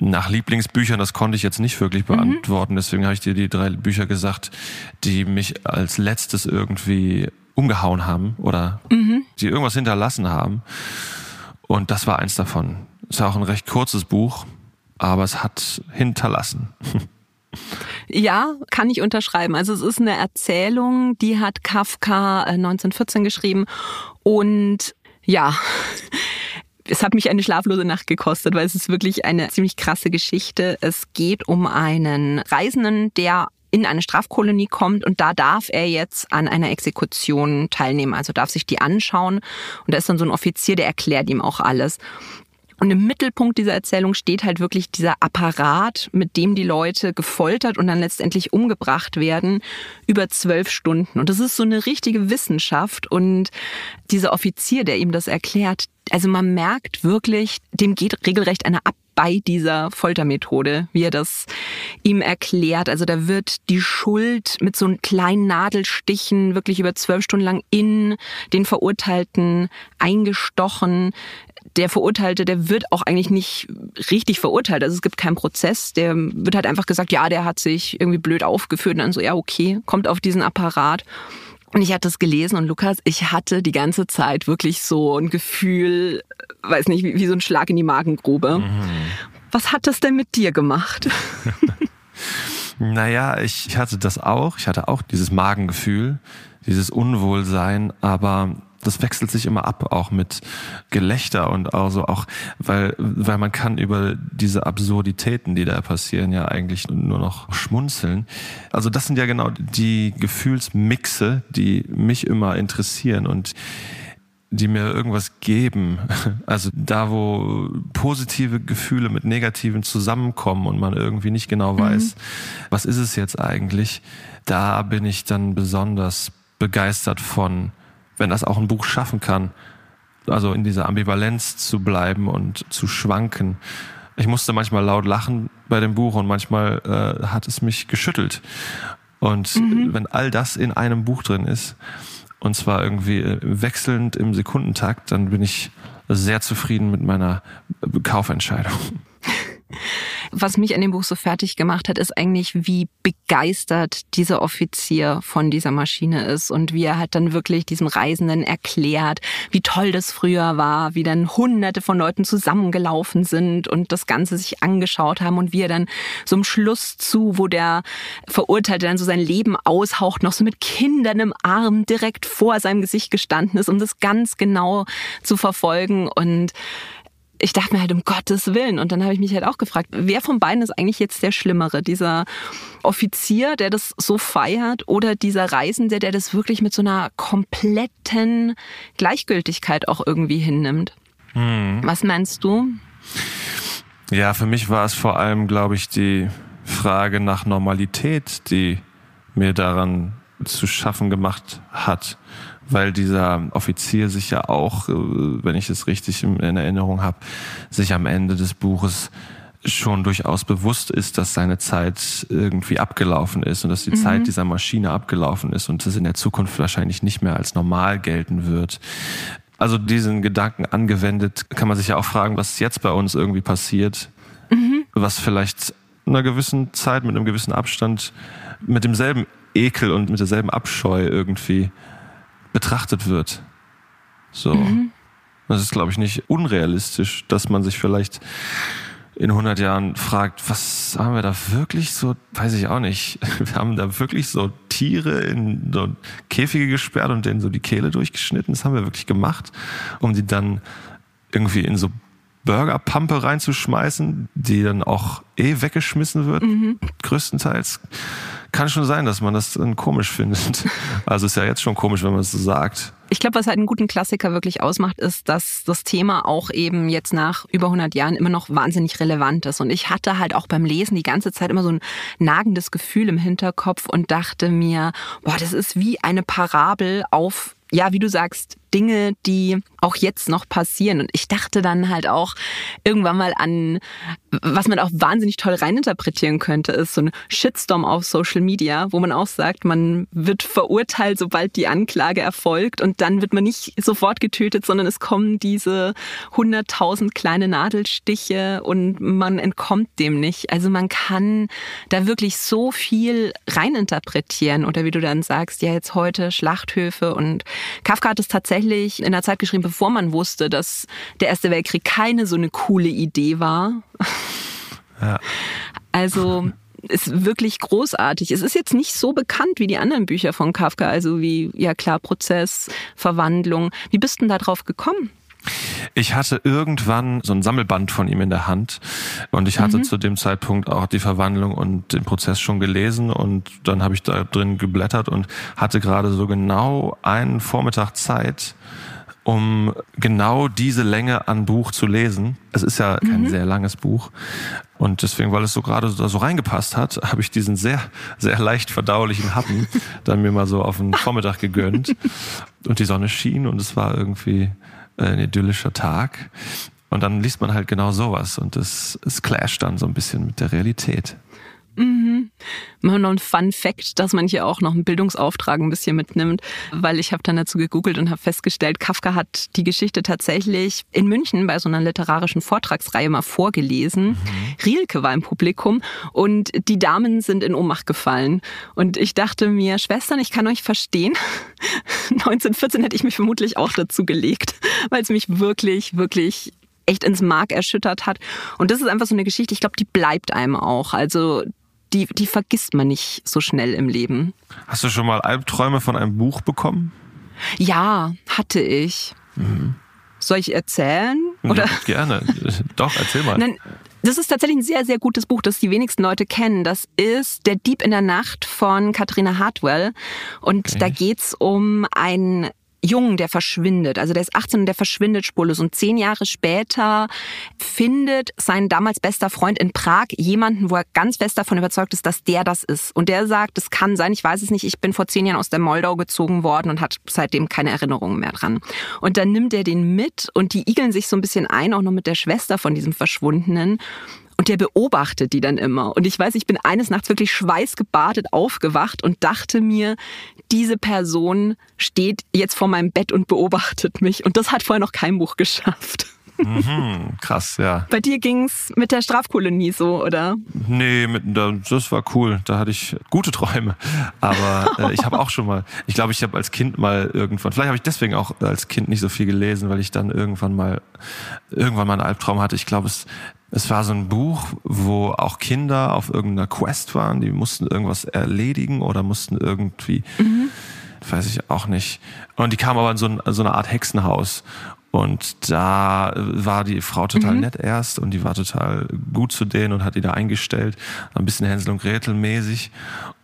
nach Lieblingsbüchern, das konnte ich jetzt nicht wirklich beantworten. Deswegen habe ich dir die drei Bücher gesagt, die mich als letztes irgendwie umgehauen haben oder die irgendwas hinterlassen haben. Und das war eins davon. Ist ja auch ein recht kurzes Buch, aber es hat hinterlassen. Ja, kann ich unterschreiben. Also es ist eine Erzählung, die hat Kafka äh, 1914 geschrieben. Und ja, es hat mich eine schlaflose Nacht gekostet, weil es ist wirklich eine ziemlich krasse Geschichte. Es geht um einen Reisenden, der in eine Strafkolonie kommt und da darf er jetzt an einer Exekution teilnehmen, also darf sich die anschauen und da ist dann so ein Offizier, der erklärt ihm auch alles. Und im Mittelpunkt dieser Erzählung steht halt wirklich dieser Apparat, mit dem die Leute gefoltert und dann letztendlich umgebracht werden, über zwölf Stunden. Und das ist so eine richtige Wissenschaft. Und dieser Offizier, der ihm das erklärt, also man merkt wirklich, dem geht regelrecht eine ab bei dieser Foltermethode, wie er das ihm erklärt. Also da wird die Schuld mit so kleinen Nadelstichen wirklich über zwölf Stunden lang in den Verurteilten eingestochen der Verurteilte, der wird auch eigentlich nicht richtig verurteilt. Also es gibt keinen Prozess. Der wird halt einfach gesagt, ja, der hat sich irgendwie blöd aufgeführt. Und dann so, ja, okay, kommt auf diesen Apparat. Und ich hatte es gelesen und Lukas, ich hatte die ganze Zeit wirklich so ein Gefühl, weiß nicht, wie, wie so ein Schlag in die Magengrube. Was hat das denn mit dir gemacht? Naja, ich hatte das auch. Ich hatte auch dieses Magengefühl, dieses Unwohlsein, aber das wechselt sich immer ab, auch mit Gelächter und also auch, weil, weil man kann über diese Absurditäten, die da passieren, ja eigentlich nur noch schmunzeln. Also das sind ja genau die Gefühlsmixe, die mich immer interessieren und die mir irgendwas geben. Also da, wo positive Gefühle mit negativen zusammenkommen und man irgendwie nicht genau weiß, mhm. was ist es jetzt eigentlich, da bin ich dann besonders begeistert von, wenn das auch ein Buch schaffen kann. Also in dieser Ambivalenz zu bleiben und zu schwanken. Ich musste manchmal laut lachen bei dem Buch und manchmal äh, hat es mich geschüttelt. Und mhm. wenn all das in einem Buch drin ist, und zwar irgendwie äh, wechselnd im Sekundentakt, dann bin ich sehr zufrieden mit meiner Kaufentscheidung. Was mich an dem Buch so fertig gemacht hat, ist eigentlich, wie begeistert dieser Offizier von dieser Maschine ist und wie er halt dann wirklich diesem Reisenden erklärt, wie toll das früher war, wie dann hunderte von Leuten zusammengelaufen sind und das Ganze sich angeschaut haben und wie er dann so im Schluss zu, wo der Verurteilte dann so sein Leben aushaucht, noch so mit Kindern im Arm direkt vor seinem Gesicht gestanden ist, um das ganz genau zu verfolgen. Und ich dachte mir halt, um Gottes Willen. Und dann habe ich mich halt auch gefragt, wer von beiden ist eigentlich jetzt der Schlimmere? Dieser Offizier, der das so feiert, oder dieser Reisende, der das wirklich mit so einer kompletten Gleichgültigkeit auch irgendwie hinnimmt? Hm. Was meinst du? Ja, für mich war es vor allem, glaube ich, die Frage nach Normalität, die mir daran zu schaffen gemacht hat weil dieser Offizier sich ja auch, äh, wenn ich es richtig in Erinnerung habe, sich am Ende des Buches schon durchaus bewusst ist, dass seine Zeit irgendwie abgelaufen ist und dass die mhm. Zeit dieser Maschine abgelaufen ist und das in der Zukunft wahrscheinlich nicht mehr als normal gelten wird. Also diesen Gedanken angewendet, kann man sich ja auch fragen, was jetzt bei uns irgendwie passiert, mhm. was vielleicht in einer gewissen Zeit, mit einem gewissen Abstand, mit demselben Ekel und mit derselben Abscheu irgendwie betrachtet wird. So. Mhm. Das ist, glaube ich, nicht unrealistisch, dass man sich vielleicht in 100 Jahren fragt, was haben wir da wirklich so, weiß ich auch nicht, wir haben da wirklich so Tiere in so Käfige gesperrt und denen so die Kehle durchgeschnitten. Das haben wir wirklich gemacht, um die dann irgendwie in so Burgerpampe reinzuschmeißen, die dann auch eh weggeschmissen wird, mhm. größtenteils. Kann schon sein, dass man das dann komisch findet. Also ist ja jetzt schon komisch, wenn man es so sagt. Ich glaube, was halt einen guten Klassiker wirklich ausmacht, ist, dass das Thema auch eben jetzt nach über 100 Jahren immer noch wahnsinnig relevant ist. Und ich hatte halt auch beim Lesen die ganze Zeit immer so ein nagendes Gefühl im Hinterkopf und dachte mir, boah, das ist wie eine Parabel auf ja, wie du sagst, Dinge, die auch jetzt noch passieren. Und ich dachte dann halt auch irgendwann mal an, was man auch wahnsinnig toll reininterpretieren könnte, ist so ein Shitstorm auf Social Media, wo man auch sagt, man wird verurteilt, sobald die Anklage erfolgt und dann wird man nicht sofort getötet, sondern es kommen diese hunderttausend kleine Nadelstiche und man entkommt dem nicht. Also man kann da wirklich so viel reininterpretieren oder wie du dann sagst, ja jetzt heute Schlachthöfe und Kafka hat es tatsächlich tatsächlich in der Zeit geschrieben, bevor man wusste, dass der Erste Weltkrieg keine so eine coole Idee war. Ja. Also ist wirklich großartig. Es ist jetzt nicht so bekannt wie die anderen Bücher von Kafka, also wie, ja klar, Prozess, Verwandlung. Wie bist du denn da drauf gekommen? Ich hatte irgendwann so ein Sammelband von ihm in der Hand und ich hatte mhm. zu dem Zeitpunkt auch die Verwandlung und den Prozess schon gelesen und dann habe ich da drin geblättert und hatte gerade so genau einen Vormittag Zeit, um genau diese Länge an Buch zu lesen. Es ist ja kein mhm. sehr langes Buch. Und deswegen, weil es so gerade so, so reingepasst hat, habe ich diesen sehr, sehr leicht verdaulichen Happen dann mir mal so auf den Vormittag gegönnt. Und die Sonne schien und es war irgendwie ein idyllischer Tag. Und dann liest man halt genau sowas und es, es clasht dann so ein bisschen mit der Realität. Mhm. Wir noch ein Fun Fact, dass man hier auch noch einen Bildungsauftrag ein bisschen mitnimmt, weil ich habe dann dazu gegoogelt und habe festgestellt, Kafka hat die Geschichte tatsächlich in München bei so einer literarischen Vortragsreihe mal vorgelesen. Mhm. Rielke war im Publikum und die Damen sind in Ohnmacht gefallen. Und ich dachte mir, Schwestern, ich kann euch verstehen. 1914 hätte ich mich vermutlich auch dazu gelegt, weil es mich wirklich, wirklich echt ins Mark erschüttert hat. Und das ist einfach so eine Geschichte, ich glaube, die bleibt einem auch. Also die, die vergisst man nicht so schnell im Leben. Hast du schon mal Albträume von einem Buch bekommen? Ja, hatte ich. Mhm. Soll ich erzählen? Oder? Ja, gerne. Doch, erzähl mal. Nein, das ist tatsächlich ein sehr, sehr gutes Buch, das die wenigsten Leute kennen. Das ist Der Dieb in der Nacht von Katharina Hartwell. Und okay. da geht's um einen Jungen, der verschwindet. Also der ist 18 und der verschwindet spurlos. Und zehn Jahre später findet sein damals bester Freund in Prag jemanden, wo er ganz fest davon überzeugt ist, dass der das ist. Und der sagt, es kann sein, ich weiß es nicht, ich bin vor zehn Jahren aus der Moldau gezogen worden und hat seitdem keine Erinnerungen mehr dran. Und dann nimmt er den mit und die igeln sich so ein bisschen ein, auch noch mit der Schwester von diesem Verschwundenen. Und der beobachtet die dann immer. Und ich weiß, ich bin eines Nachts wirklich schweißgebadet aufgewacht und dachte mir, diese Person steht jetzt vor meinem Bett und beobachtet mich. Und das hat vorher noch kein Buch geschafft. Mhm, krass, ja. Bei dir ging's mit der Strafkolonie so, oder? Nee, mit, das war cool. Da hatte ich gute Träume. Aber äh, ich habe auch schon mal, ich glaube, ich habe als Kind mal irgendwann, vielleicht habe ich deswegen auch als Kind nicht so viel gelesen, weil ich dann irgendwann mal, irgendwann mal einen Albtraum hatte. Ich glaube, es es war so ein Buch, wo auch Kinder auf irgendeiner Quest waren, die mussten irgendwas erledigen oder mussten irgendwie, mhm. weiß ich auch nicht. Und die kamen aber in so, ein, so eine Art Hexenhaus. Und da war die Frau total mhm. nett erst und die war total gut zu denen und hat die da eingestellt. Ein bisschen Hänsel und Gretel mäßig.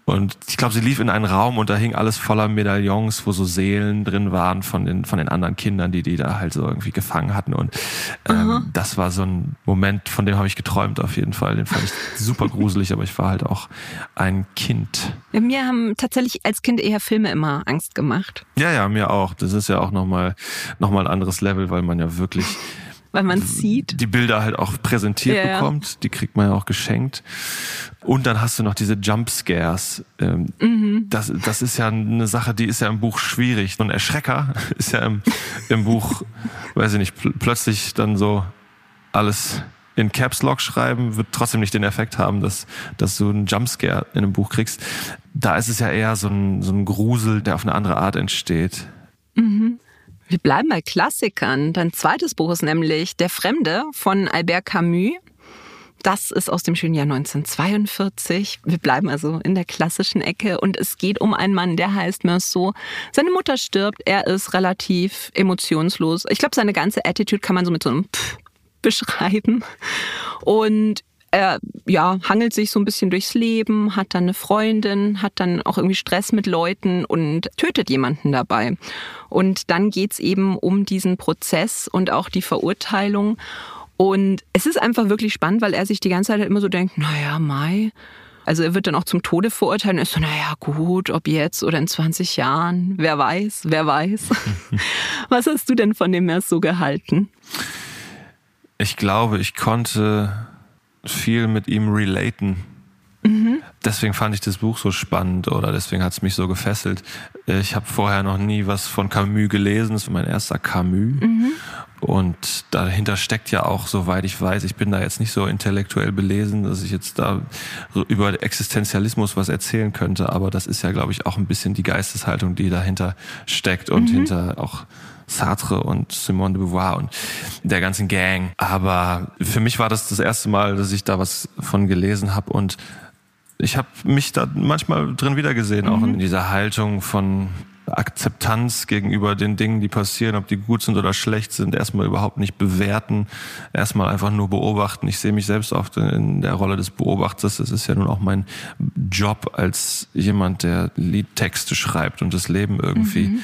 Und ich glaube, sie lief in einen Raum und da hing alles voller Medaillons, wo so Seelen drin waren von den, von den anderen Kindern, die die da halt so irgendwie gefangen hatten. Und ähm, das war so ein Moment, von dem habe ich geträumt auf jeden Fall. Den fand ich super gruselig, aber ich war halt auch ein Kind. Ja, mir haben tatsächlich als Kind eher Filme immer Angst gemacht. Ja, ja, mir auch. Das ist ja auch nochmal noch mal ein anderes Level, weil man ja wirklich weil man sieht. Die Bilder halt auch präsentiert ja, bekommt, die kriegt man ja auch geschenkt. Und dann hast du noch diese Jump Scares. Ähm, mhm. das, das ist ja eine Sache, die ist ja im Buch schwierig. Und Erschrecker ist ja im, im Buch, weiß ich nicht, pl plötzlich dann so alles in Caps Lock schreiben, wird trotzdem nicht den Effekt haben, dass, dass du einen Jumpscare in einem Buch kriegst. Da ist es ja eher so ein, so ein Grusel, der auf eine andere Art entsteht. Mhm. Wir bleiben bei Klassikern. Dein zweites Buch ist nämlich Der Fremde von Albert Camus. Das ist aus dem schönen Jahr 1942. Wir bleiben also in der klassischen Ecke und es geht um einen Mann, der heißt Merceau. Seine Mutter stirbt, er ist relativ emotionslos. Ich glaube, seine ganze Attitude kann man so mit so einem Pff beschreiben. Und er ja, hangelt sich so ein bisschen durchs Leben, hat dann eine Freundin, hat dann auch irgendwie Stress mit Leuten und tötet jemanden dabei. Und dann geht's eben um diesen Prozess und auch die Verurteilung. Und es ist einfach wirklich spannend, weil er sich die ganze Zeit halt immer so denkt, naja, Mai. Also er wird dann auch zum Tode verurteilt und ist so, naja, gut, ob jetzt oder in 20 Jahren, wer weiß, wer weiß. Was hast du denn von dem Mers so gehalten? Ich glaube, ich konnte viel mit ihm relaten. Mhm. Deswegen fand ich das Buch so spannend oder deswegen hat es mich so gefesselt. Ich habe vorher noch nie was von Camus gelesen. Das war mein erster Camus. Mhm. Und dahinter steckt ja auch, soweit ich weiß, ich bin da jetzt nicht so intellektuell belesen, dass ich jetzt da über Existenzialismus was erzählen könnte. Aber das ist ja, glaube ich, auch ein bisschen die Geisteshaltung, die dahinter steckt und mhm. hinter auch Sartre und Simone de Beauvoir und der ganzen Gang. Aber für mich war das das erste Mal, dass ich da was von gelesen habe und ich habe mich da manchmal drin wiedergesehen, mhm. auch in dieser Haltung von Akzeptanz gegenüber den Dingen, die passieren, ob die gut sind oder schlecht sind, erstmal überhaupt nicht bewerten, erstmal einfach nur beobachten. Ich sehe mich selbst oft in der Rolle des Beobachters. Das ist ja nun auch mein Job als jemand, der Liedtexte schreibt und das Leben irgendwie mhm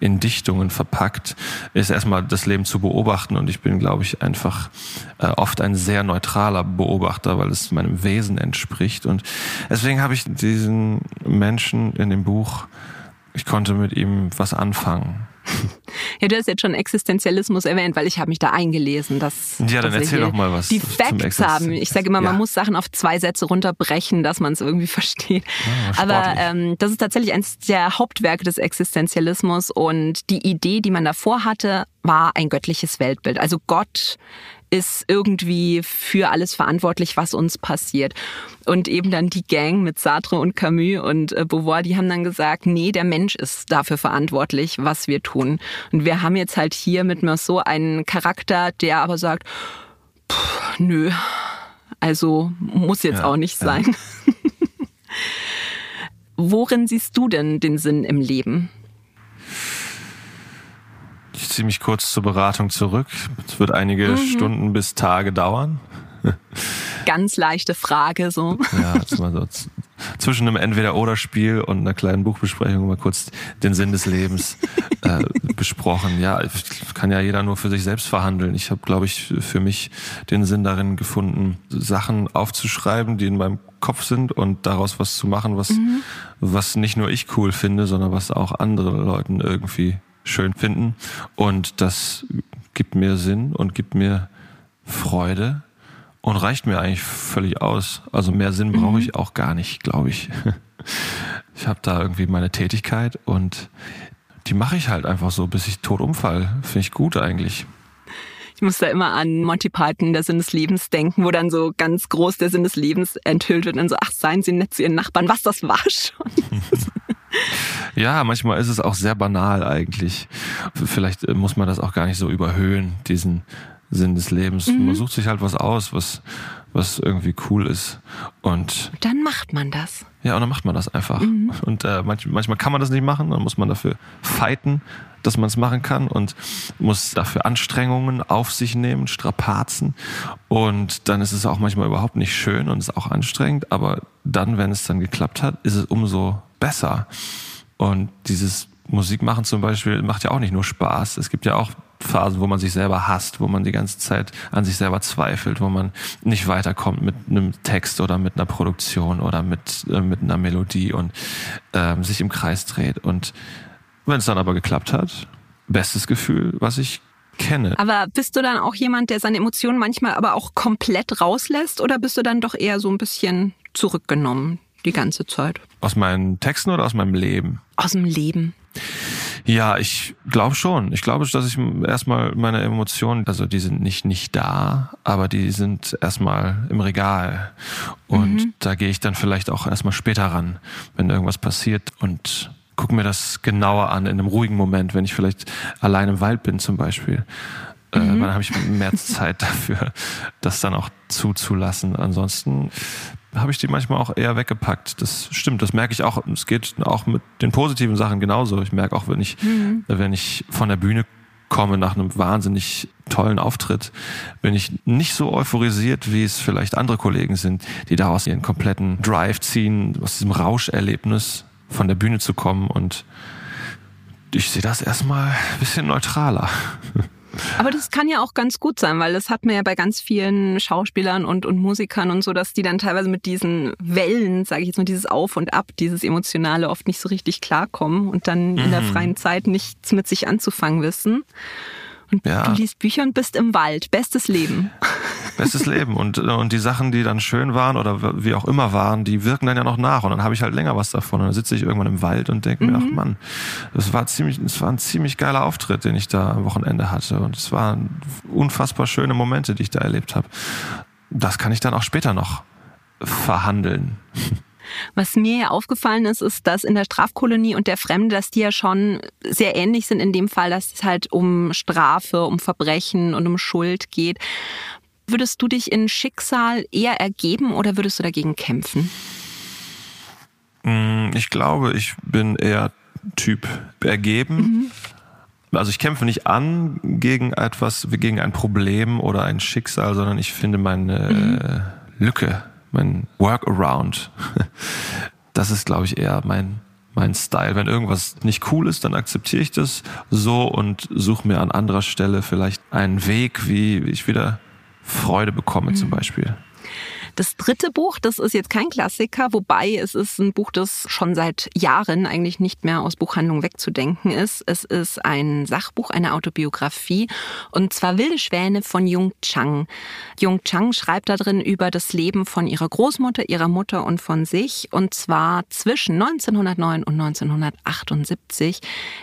in Dichtungen verpackt, ist erstmal das Leben zu beobachten und ich bin, glaube ich, einfach äh, oft ein sehr neutraler Beobachter, weil es meinem Wesen entspricht und deswegen habe ich diesen Menschen in dem Buch, ich konnte mit ihm was anfangen. Ja, du hast jetzt schon Existenzialismus erwähnt, weil ich habe mich da eingelesen. Dass, ja, dann erzähl doch mal was. Die Facts haben. Ich sage immer, man muss Sachen auf zwei Sätze runterbrechen, dass man es irgendwie versteht. Ja, Aber ähm, das ist tatsächlich eines der Hauptwerke des Existenzialismus und die Idee, die man davor hatte, war ein göttliches Weltbild. Also Gott ist irgendwie für alles verantwortlich, was uns passiert. Und eben dann die Gang mit Sartre und Camus und äh, Beauvoir, die haben dann gesagt, nee, der Mensch ist dafür verantwortlich, was wir tun. Und wir haben jetzt halt hier mit Merceau einen Charakter, der aber sagt, pff, nö, also muss jetzt ja, auch nicht sein. Ja. Worin siehst du denn den Sinn im Leben? Ich ziehe mich kurz zur Beratung zurück. Es wird einige mhm. Stunden bis Tage dauern. Ganz leichte Frage so. Ja, jetzt mal so zwischen einem Entweder-Oder-Spiel und einer kleinen Buchbesprechung mal kurz den Sinn des Lebens äh, besprochen. Ja, kann ja jeder nur für sich selbst verhandeln. Ich habe, glaube ich, für mich den Sinn darin gefunden, Sachen aufzuschreiben, die in meinem Kopf sind und daraus was zu machen, was, mhm. was nicht nur ich cool finde, sondern was auch andere Leuten irgendwie schön finden. Und das gibt mir Sinn und gibt mir Freude und reicht mir eigentlich völlig aus. Also mehr Sinn brauche mhm. ich auch gar nicht, glaube ich. Ich habe da irgendwie meine Tätigkeit und die mache ich halt einfach so, bis ich tot umfall. Finde ich gut eigentlich. Ich muss da immer an Monty Python, der Sinn des Lebens, denken, wo dann so ganz groß der Sinn des Lebens enthüllt wird und dann so, ach, seien Sie nett zu Ihren Nachbarn. Was, das war schon. Ja, manchmal ist es auch sehr banal eigentlich. Vielleicht äh, muss man das auch gar nicht so überhöhen, diesen Sinn des Lebens. Mhm. Man sucht sich halt was aus, was, was irgendwie cool ist. Und dann macht man das. Ja, und dann macht man das einfach. Mhm. Und äh, manch, manchmal kann man das nicht machen, dann muss man dafür fighten, dass man es machen kann und muss dafür Anstrengungen auf sich nehmen, Strapazen. Und dann ist es auch manchmal überhaupt nicht schön und ist auch anstrengend, aber dann, wenn es dann geklappt hat, ist es umso besser. Und dieses Musikmachen zum Beispiel macht ja auch nicht nur Spaß. Es gibt ja auch Phasen, wo man sich selber hasst, wo man die ganze Zeit an sich selber zweifelt, wo man nicht weiterkommt mit einem Text oder mit einer Produktion oder mit, äh, mit einer Melodie und ähm, sich im Kreis dreht. Und wenn es dann aber geklappt hat, bestes Gefühl, was ich kenne. Aber bist du dann auch jemand, der seine Emotionen manchmal aber auch komplett rauslässt oder bist du dann doch eher so ein bisschen zurückgenommen die ganze Zeit? Aus meinen Texten oder aus meinem Leben? Aus dem Leben. Ja, ich glaube schon. Ich glaube, dass ich erstmal meine Emotionen, also die sind nicht nicht da, aber die sind erstmal im Regal. Und mhm. da gehe ich dann vielleicht auch erstmal später ran, wenn irgendwas passiert und gucke mir das genauer an in einem ruhigen Moment, wenn ich vielleicht allein im Wald bin zum Beispiel. Äh, mhm. dann habe ich mehr Zeit dafür, das dann auch zuzulassen. Ansonsten habe ich die manchmal auch eher weggepackt. Das stimmt, das merke ich auch. Es geht auch mit den positiven Sachen genauso. Ich merke auch, wenn ich, mhm. wenn ich von der Bühne komme nach einem wahnsinnig tollen Auftritt, bin ich nicht so euphorisiert, wie es vielleicht andere Kollegen sind, die daraus ihren kompletten Drive ziehen, aus diesem Rauscherlebnis von der Bühne zu kommen. Und ich sehe das erstmal ein bisschen neutraler. Aber das kann ja auch ganz gut sein, weil das hat man ja bei ganz vielen Schauspielern und, und Musikern und so, dass die dann teilweise mit diesen Wellen, sage ich jetzt mal, dieses Auf und Ab, dieses Emotionale oft nicht so richtig klarkommen und dann mhm. in der mhm. freien Zeit nichts mit sich anzufangen wissen. Und ja. du liest Bücher und bist im Wald. Bestes Leben. Bestes Leben. Und, und die Sachen, die dann schön waren oder wie auch immer waren, die wirken dann ja noch nach. Und dann habe ich halt länger was davon. Und dann sitze ich irgendwann im Wald und denke mhm. mir, ach mhm. Mann, das war ziemlich, das war ein ziemlich geiler Auftritt, den ich da am Wochenende hatte. Und es waren unfassbar schöne Momente, die ich da erlebt habe. Das kann ich dann auch später noch verhandeln. Was mir ja aufgefallen ist, ist, dass in der Strafkolonie und der Fremde, dass die ja schon sehr ähnlich sind in dem Fall, dass es halt um Strafe, um Verbrechen und um Schuld geht. Würdest du dich in Schicksal eher ergeben oder würdest du dagegen kämpfen? Mm, ich glaube, ich bin eher Typ ergeben. Mhm. Also ich kämpfe nicht an gegen etwas, gegen ein Problem oder ein Schicksal, sondern ich finde meine mhm. Lücke mein Workaround. Das ist, glaube ich, eher mein, mein Style. Wenn irgendwas nicht cool ist, dann akzeptiere ich das so und suche mir an anderer Stelle vielleicht einen Weg, wie ich wieder Freude bekomme, mhm. zum Beispiel. Das dritte Buch, das ist jetzt kein Klassiker, wobei es ist ein Buch, das schon seit Jahren eigentlich nicht mehr aus Buchhandlungen wegzudenken ist. Es ist ein Sachbuch, eine Autobiografie und zwar Wilde Schwäne von Jung Chang. Jung Chang schreibt da drin über das Leben von ihrer Großmutter, ihrer Mutter und von sich und zwar zwischen 1909 und 1978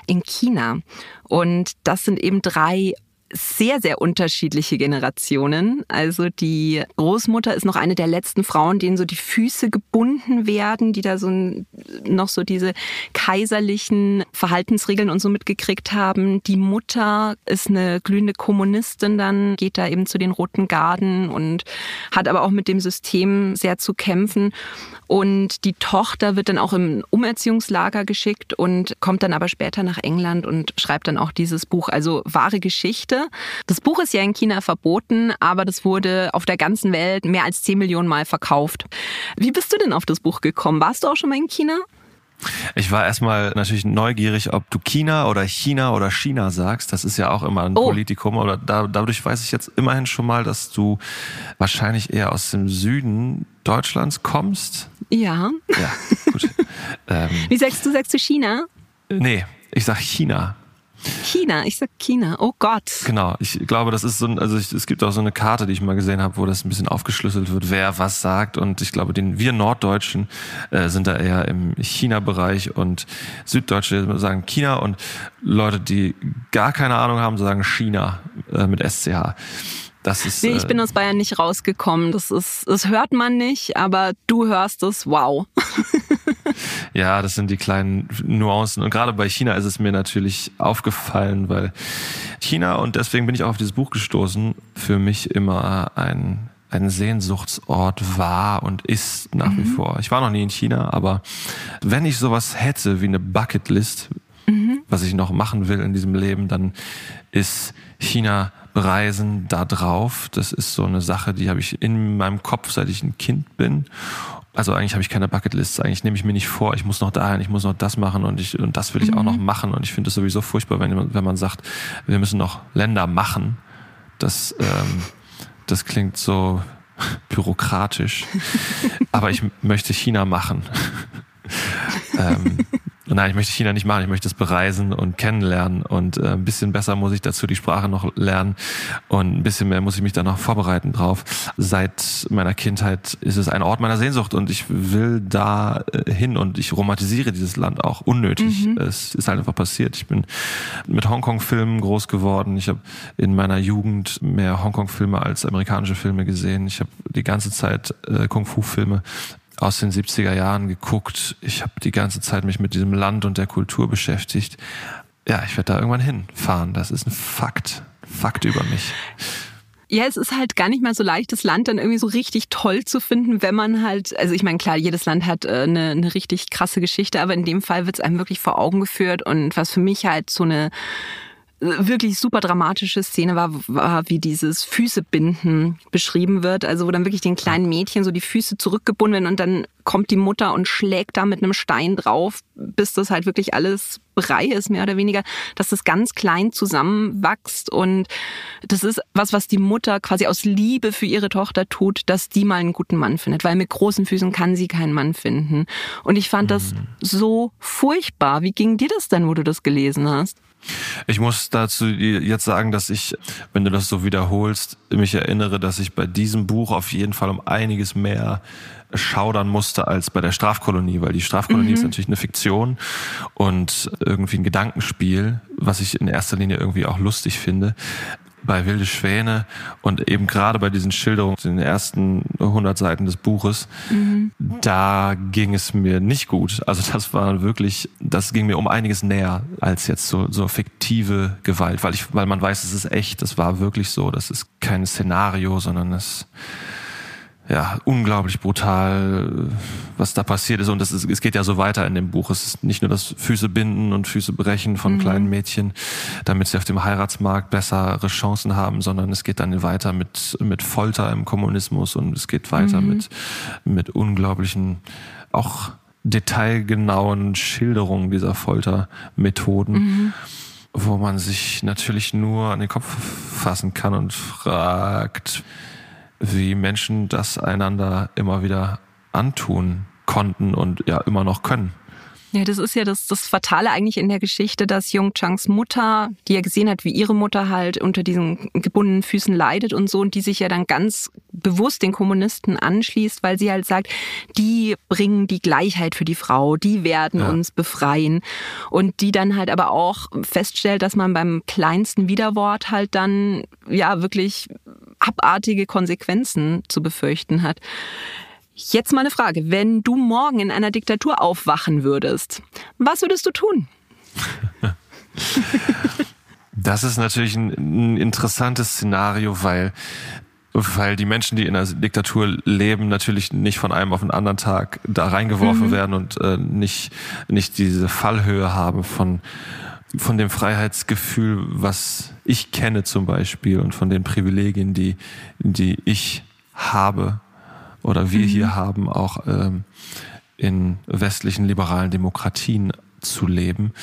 in China. Und das sind eben drei sehr, sehr unterschiedliche Generationen. Also die Großmutter ist noch eine der letzten Frauen, denen so die Füße gebunden werden, die da so noch so diese kaiserlichen Verhaltensregeln und so mitgekriegt haben. Die Mutter ist eine glühende Kommunistin, dann geht da eben zu den Roten Garden und hat aber auch mit dem System sehr zu kämpfen. Und die Tochter wird dann auch im Umerziehungslager geschickt und kommt dann aber später nach England und schreibt dann auch dieses Buch, also wahre Geschichte. Das Buch ist ja in China verboten, aber das wurde auf der ganzen Welt mehr als 10 Millionen Mal verkauft. Wie bist du denn auf das Buch gekommen? Warst du auch schon mal in China? Ich war erstmal natürlich neugierig, ob du China oder China oder China sagst. Das ist ja auch immer ein oh. Politikum. Oder da, dadurch weiß ich jetzt immerhin schon mal, dass du wahrscheinlich eher aus dem Süden Deutschlands kommst. Ja. Ja, gut. ähm, Wie sagst du, sagst du China? Nee, ich sag China. China, ich sag China. Oh Gott. Genau, ich glaube, das ist so ein, also ich, es gibt auch so eine Karte, die ich mal gesehen habe, wo das ein bisschen aufgeschlüsselt wird, wer was sagt. Und ich glaube, den wir Norddeutschen äh, sind da eher im China-Bereich und Süddeutsche sagen China und Leute, die gar keine Ahnung haben, sagen China äh, mit SCH. Das ist, nee, ich bin äh, aus Bayern nicht rausgekommen. Das ist, das hört man nicht, aber du hörst es. Wow. ja, das sind die kleinen Nuancen. Und gerade bei China ist es mir natürlich aufgefallen, weil China, und deswegen bin ich auch auf dieses Buch gestoßen, für mich immer ein ein Sehnsuchtsort war und ist nach mhm. wie vor. Ich war noch nie in China, aber wenn ich sowas hätte wie eine Bucketlist, mhm. was ich noch machen will in diesem Leben, dann ist China Reisen da drauf. Das ist so eine Sache, die habe ich in meinem Kopf, seit ich ein Kind bin. Also eigentlich habe ich keine Bucketlists. Eigentlich nehme ich mir nicht vor, ich muss noch dahin, ich muss noch das machen und ich und das will ich mhm. auch noch machen. Und ich finde es sowieso furchtbar, wenn, wenn man sagt, wir müssen noch Länder machen. Das, ähm, das klingt so bürokratisch. Aber ich möchte China machen. ähm, Nein, ich möchte China nicht machen. Ich möchte es bereisen und kennenlernen. Und äh, ein bisschen besser muss ich dazu die Sprache noch lernen. Und ein bisschen mehr muss ich mich da noch vorbereiten drauf. Seit meiner Kindheit ist es ein Ort meiner Sehnsucht und ich will da äh, hin und ich romantisiere dieses Land auch unnötig. Mhm. Es ist halt einfach passiert. Ich bin mit Hongkong-Filmen groß geworden. Ich habe in meiner Jugend mehr Hongkong-Filme als amerikanische Filme gesehen. Ich habe die ganze Zeit äh, Kung-Fu-Filme aus den 70er Jahren geguckt. Ich habe die ganze Zeit mich mit diesem Land und der Kultur beschäftigt. Ja, ich werde da irgendwann hinfahren. Das ist ein Fakt. Fakt über mich. Ja, es ist halt gar nicht mal so leicht, das Land dann irgendwie so richtig toll zu finden, wenn man halt, also ich meine, klar, jedes Land hat äh, eine, eine richtig krasse Geschichte, aber in dem Fall wird es einem wirklich vor Augen geführt und was für mich halt so eine wirklich super dramatische Szene war, war, wie dieses Füßebinden beschrieben wird. Also wo dann wirklich den kleinen Mädchen so die Füße zurückgebunden werden und dann kommt die Mutter und schlägt da mit einem Stein drauf, bis das halt wirklich alles Brei ist, mehr oder weniger, dass das ganz klein zusammenwächst und das ist was, was die Mutter quasi aus Liebe für ihre Tochter tut, dass die mal einen guten Mann findet, weil mit großen Füßen kann sie keinen Mann finden. Und ich fand das mhm. so furchtbar. Wie ging dir das denn, wo du das gelesen hast? Ich muss dazu jetzt sagen, dass ich, wenn du das so wiederholst, mich erinnere, dass ich bei diesem Buch auf jeden Fall um einiges mehr schaudern musste als bei der Strafkolonie, weil die Strafkolonie mhm. ist natürlich eine Fiktion und irgendwie ein Gedankenspiel, was ich in erster Linie irgendwie auch lustig finde bei Wilde Schwäne und eben gerade bei diesen Schilderungen in den ersten 100 Seiten des Buches, mhm. da ging es mir nicht gut. Also das war wirklich, das ging mir um einiges näher als jetzt so, so fiktive Gewalt, weil ich, weil man weiß, es ist echt, das war wirklich so, das ist kein Szenario, sondern es ja, unglaublich brutal, was da passiert ist. Und es, ist, es geht ja so weiter in dem Buch. Es ist nicht nur das Füße binden und Füße brechen von mhm. kleinen Mädchen, damit sie auf dem Heiratsmarkt bessere Chancen haben, sondern es geht dann weiter mit, mit Folter im Kommunismus und es geht weiter mhm. mit, mit unglaublichen, auch detailgenauen Schilderungen dieser Foltermethoden. Mhm wo man sich natürlich nur an den Kopf fassen kann und fragt, wie Menschen das einander immer wieder antun konnten und ja immer noch können. Ja, das ist ja das, das Fatale eigentlich in der Geschichte, dass Jung Changs Mutter, die ja gesehen hat, wie ihre Mutter halt unter diesen gebundenen Füßen leidet und so, und die sich ja dann ganz bewusst den Kommunisten anschließt, weil sie halt sagt, die bringen die Gleichheit für die Frau, die werden ja. uns befreien. Und die dann halt aber auch feststellt, dass man beim kleinsten Widerwort halt dann ja wirklich abartige Konsequenzen zu befürchten hat. Jetzt mal eine Frage. Wenn du morgen in einer Diktatur aufwachen würdest, was würdest du tun? Das ist natürlich ein, ein interessantes Szenario, weil weil die Menschen, die in einer Diktatur leben, natürlich nicht von einem auf den anderen Tag da reingeworfen mhm. werden und äh, nicht nicht diese Fallhöhe haben von von dem Freiheitsgefühl, was ich kenne zum Beispiel und von den Privilegien, die, die ich habe oder wir mhm. hier haben, auch ähm, in westlichen liberalen Demokratien zu leben.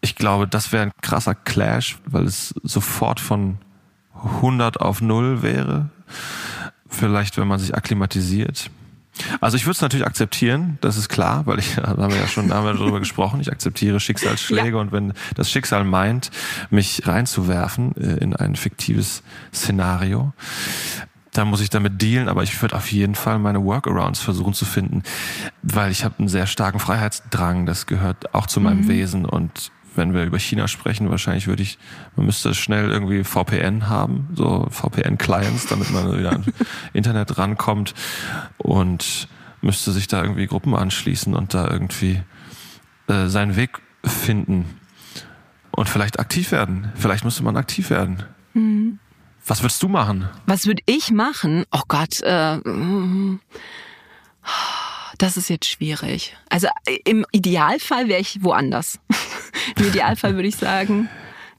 Ich glaube, das wäre ein krasser Clash, weil es sofort von 100 auf 0 wäre. Vielleicht, wenn man sich akklimatisiert. Also ich würde es natürlich akzeptieren, das ist klar, weil ich, da haben wir ja schon haben wir darüber gesprochen, ich akzeptiere Schicksalsschläge ja. und wenn das Schicksal meint, mich reinzuwerfen äh, in ein fiktives Szenario, dann muss ich damit dealen, aber ich würde auf jeden Fall meine Workarounds versuchen zu finden, weil ich habe einen sehr starken Freiheitsdrang, das gehört auch zu meinem mhm. Wesen und wenn wir über China sprechen, wahrscheinlich würde ich, man müsste schnell irgendwie VPN haben, so VPN-Clients, damit man wieder an Internet rankommt und müsste sich da irgendwie Gruppen anschließen und da irgendwie äh, seinen Weg finden und vielleicht aktiv werden. Vielleicht müsste man aktiv werden. Mhm. Was würdest du machen? Was würde ich machen? Oh Gott, äh, das ist jetzt schwierig. Also im Idealfall wäre ich woanders. Im Idealfall würde ich sagen,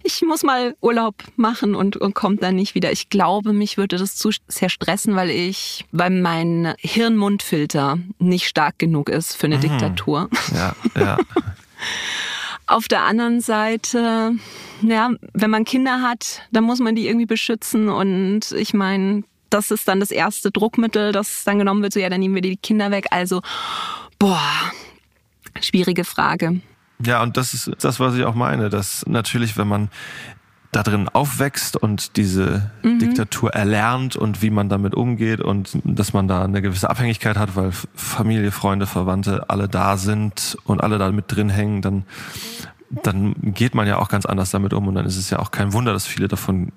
ich muss mal Urlaub machen und, und kommt dann nicht wieder. Ich glaube, mich würde das zu sehr stressen, weil ich, weil mein Hirn-Mund-Filter nicht stark genug ist für eine mhm. Diktatur. Ja, ja. Auf der anderen Seite, ja, wenn man Kinder hat, dann muss man die irgendwie beschützen und ich meine, das ist dann das erste Druckmittel, das dann genommen wird, so ja, dann nehmen wir die Kinder weg. Also, boah, schwierige Frage. Ja, und das ist das, was ich auch meine, dass natürlich, wenn man da drin aufwächst und diese mhm. Diktatur erlernt und wie man damit umgeht und dass man da eine gewisse Abhängigkeit hat, weil Familie, Freunde, Verwandte alle da sind und alle da mit drin hängen, dann, dann geht man ja auch ganz anders damit um und dann ist es ja auch kein Wunder, dass viele davon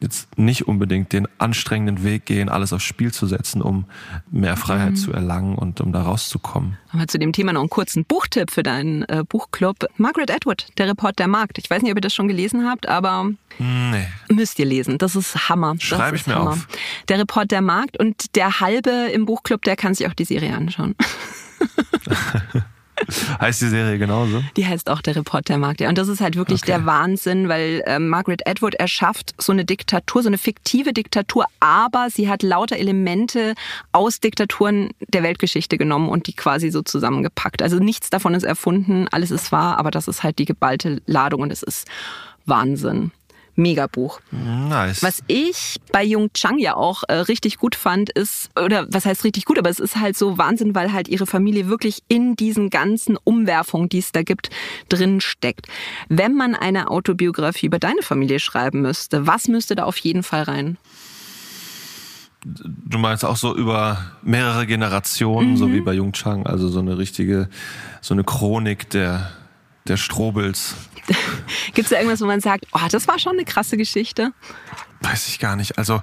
jetzt nicht unbedingt den anstrengenden Weg gehen, alles aufs Spiel zu setzen, um mehr Freiheit mhm. zu erlangen und um da rauszukommen. Haben wir zu dem Thema noch einen kurzen Buchtipp für deinen äh, Buchclub. Margaret Atwood, Der Report der Markt. Ich weiß nicht, ob ihr das schon gelesen habt, aber nee. müsst ihr lesen. Das ist Hammer. Schreibe ich mir Hammer. auf. Der Report der Markt und der Halbe im Buchclub, der kann sich auch die Serie anschauen. heißt die Serie genauso? Die heißt auch der Reportermarkt, ja. Und das ist halt wirklich okay. der Wahnsinn, weil äh, Margaret Atwood erschafft so eine Diktatur, so eine fiktive Diktatur, aber sie hat lauter Elemente aus Diktaturen der Weltgeschichte genommen und die quasi so zusammengepackt. Also nichts davon ist erfunden, alles ist wahr, aber das ist halt die geballte Ladung und es ist Wahnsinn. Megabuch. Nice. Was ich bei Jung Chang ja auch äh, richtig gut fand, ist, oder was heißt richtig gut, aber es ist halt so Wahnsinn, weil halt ihre Familie wirklich in diesen ganzen Umwerfungen, die es da gibt, drin steckt. Wenn man eine Autobiografie über deine Familie schreiben müsste, was müsste da auf jeden Fall rein? Du meinst auch so über mehrere Generationen, mhm. so wie bei Jung Chang, also so eine richtige, so eine Chronik der, der Strobels. Gibt es da irgendwas, wo man sagt, oh, das war schon eine krasse Geschichte? Weiß ich gar nicht. Also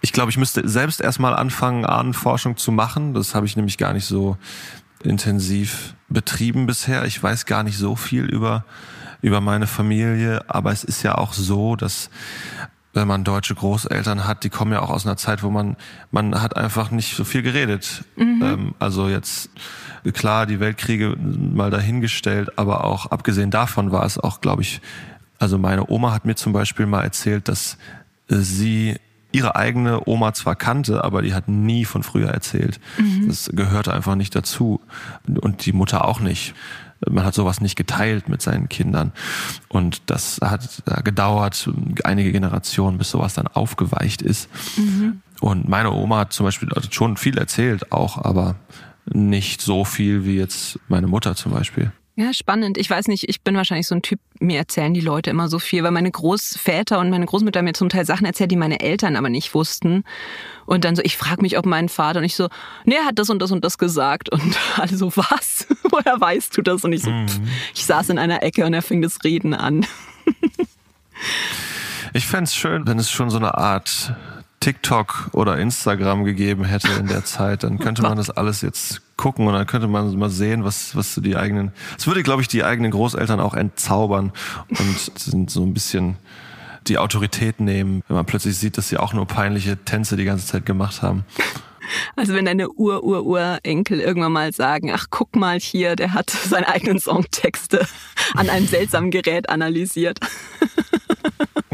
ich glaube, ich müsste selbst erstmal anfangen, Ahnenforschung zu machen. Das habe ich nämlich gar nicht so intensiv betrieben bisher. Ich weiß gar nicht so viel über, über meine Familie, aber es ist ja auch so, dass wenn man deutsche Großeltern hat, die kommen ja auch aus einer Zeit, wo man, man hat einfach nicht so viel geredet. Mhm. Ähm, also jetzt klar, die Weltkriege mal dahingestellt, aber auch abgesehen davon war es auch, glaube ich, also meine Oma hat mir zum Beispiel mal erzählt, dass sie ihre eigene Oma zwar kannte, aber die hat nie von früher erzählt. Mhm. Das gehörte einfach nicht dazu. Und die Mutter auch nicht. Man hat sowas nicht geteilt mit seinen Kindern. Und das hat gedauert, einige Generationen, bis sowas dann aufgeweicht ist. Mhm. Und meine Oma hat zum Beispiel schon viel erzählt, auch, aber nicht so viel wie jetzt meine Mutter zum Beispiel. Ja, spannend. Ich weiß nicht, ich bin wahrscheinlich so ein Typ, mir erzählen die Leute immer so viel, weil meine Großväter und meine Großmutter mir zum Teil Sachen erzählt, die meine Eltern aber nicht wussten. Und dann so, ich frage mich, ob mein Vater und ich so, nee, er hat das und das und das gesagt. Und alle so, was? Woher weißt du das? Und ich so, mhm. ich saß in einer Ecke und er fing das Reden an. ich fände es schön, wenn es schon so eine Art TikTok oder Instagram gegeben hätte in der Zeit, dann könnte man das alles jetzt gucken und dann könnte man mal sehen, was, was die eigenen, es würde, glaube ich, die eigenen Großeltern auch entzaubern und sind so ein bisschen die Autorität nehmen, wenn man plötzlich sieht, dass sie auch nur peinliche Tänze die ganze Zeit gemacht haben. Also wenn deine Ur-Ur-Urenkel irgendwann mal sagen, ach guck mal hier, der hat seine eigenen Songtexte an einem seltsamen Gerät analysiert.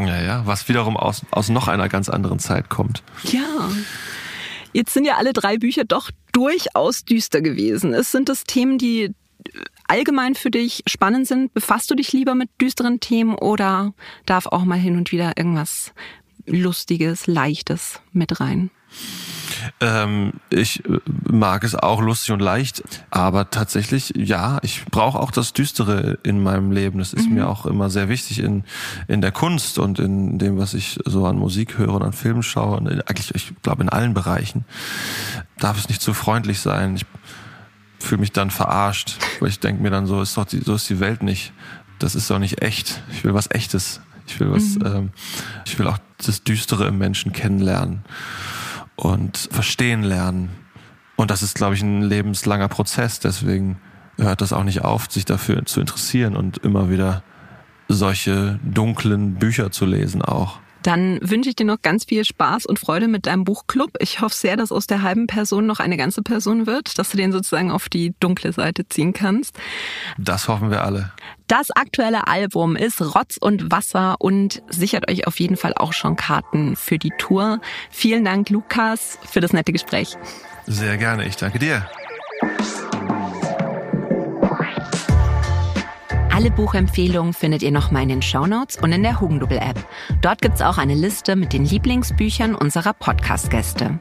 Ja, ja, was wiederum aus, aus noch einer ganz anderen Zeit kommt. Ja. Jetzt sind ja alle drei Bücher doch durchaus düster gewesen. Es sind das Themen, die allgemein für dich spannend sind? Befasst du dich lieber mit düsteren Themen oder darf auch mal hin und wieder irgendwas Lustiges, Leichtes mit rein? Ähm, ich äh, mag es auch lustig und leicht, aber tatsächlich, ja, ich brauche auch das Düstere in meinem Leben. Das ist mhm. mir auch immer sehr wichtig in, in der Kunst und in dem, was ich so an Musik höre und an Filmen schaue. Und eigentlich, ich glaube, in allen Bereichen darf es nicht zu freundlich sein. Ich fühle mich dann verarscht, weil ich denke mir dann so, ist doch die, so ist die Welt nicht. Das ist doch nicht echt. Ich will was Echtes. Ich will was, mhm. ähm, ich will auch das Düstere im Menschen kennenlernen und verstehen lernen. Und das ist, glaube ich, ein lebenslanger Prozess. Deswegen hört das auch nicht auf, sich dafür zu interessieren und immer wieder solche dunklen Bücher zu lesen auch. Dann wünsche ich dir noch ganz viel Spaß und Freude mit deinem Buchclub. Ich hoffe sehr, dass aus der halben Person noch eine ganze Person wird, dass du den sozusagen auf die dunkle Seite ziehen kannst. Das hoffen wir alle. Das aktuelle Album ist Rotz und Wasser und sichert euch auf jeden Fall auch schon Karten für die Tour. Vielen Dank, Lukas, für das nette Gespräch. Sehr gerne. Ich danke dir. Alle Buchempfehlungen findet ihr nochmal in den Shownotes und in der Hugendubel-App. Dort gibt's auch eine Liste mit den Lieblingsbüchern unserer Podcast-Gäste.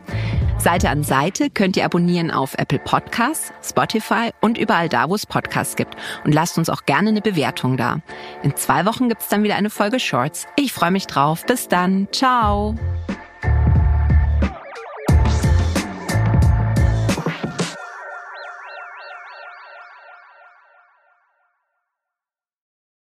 Seite an Seite könnt ihr abonnieren auf Apple Podcasts, Spotify und überall da, wo es Podcasts gibt. Und lasst uns auch gerne eine Bewertung da. In zwei Wochen gibt's dann wieder eine Folge Shorts. Ich freue mich drauf. Bis dann. Ciao.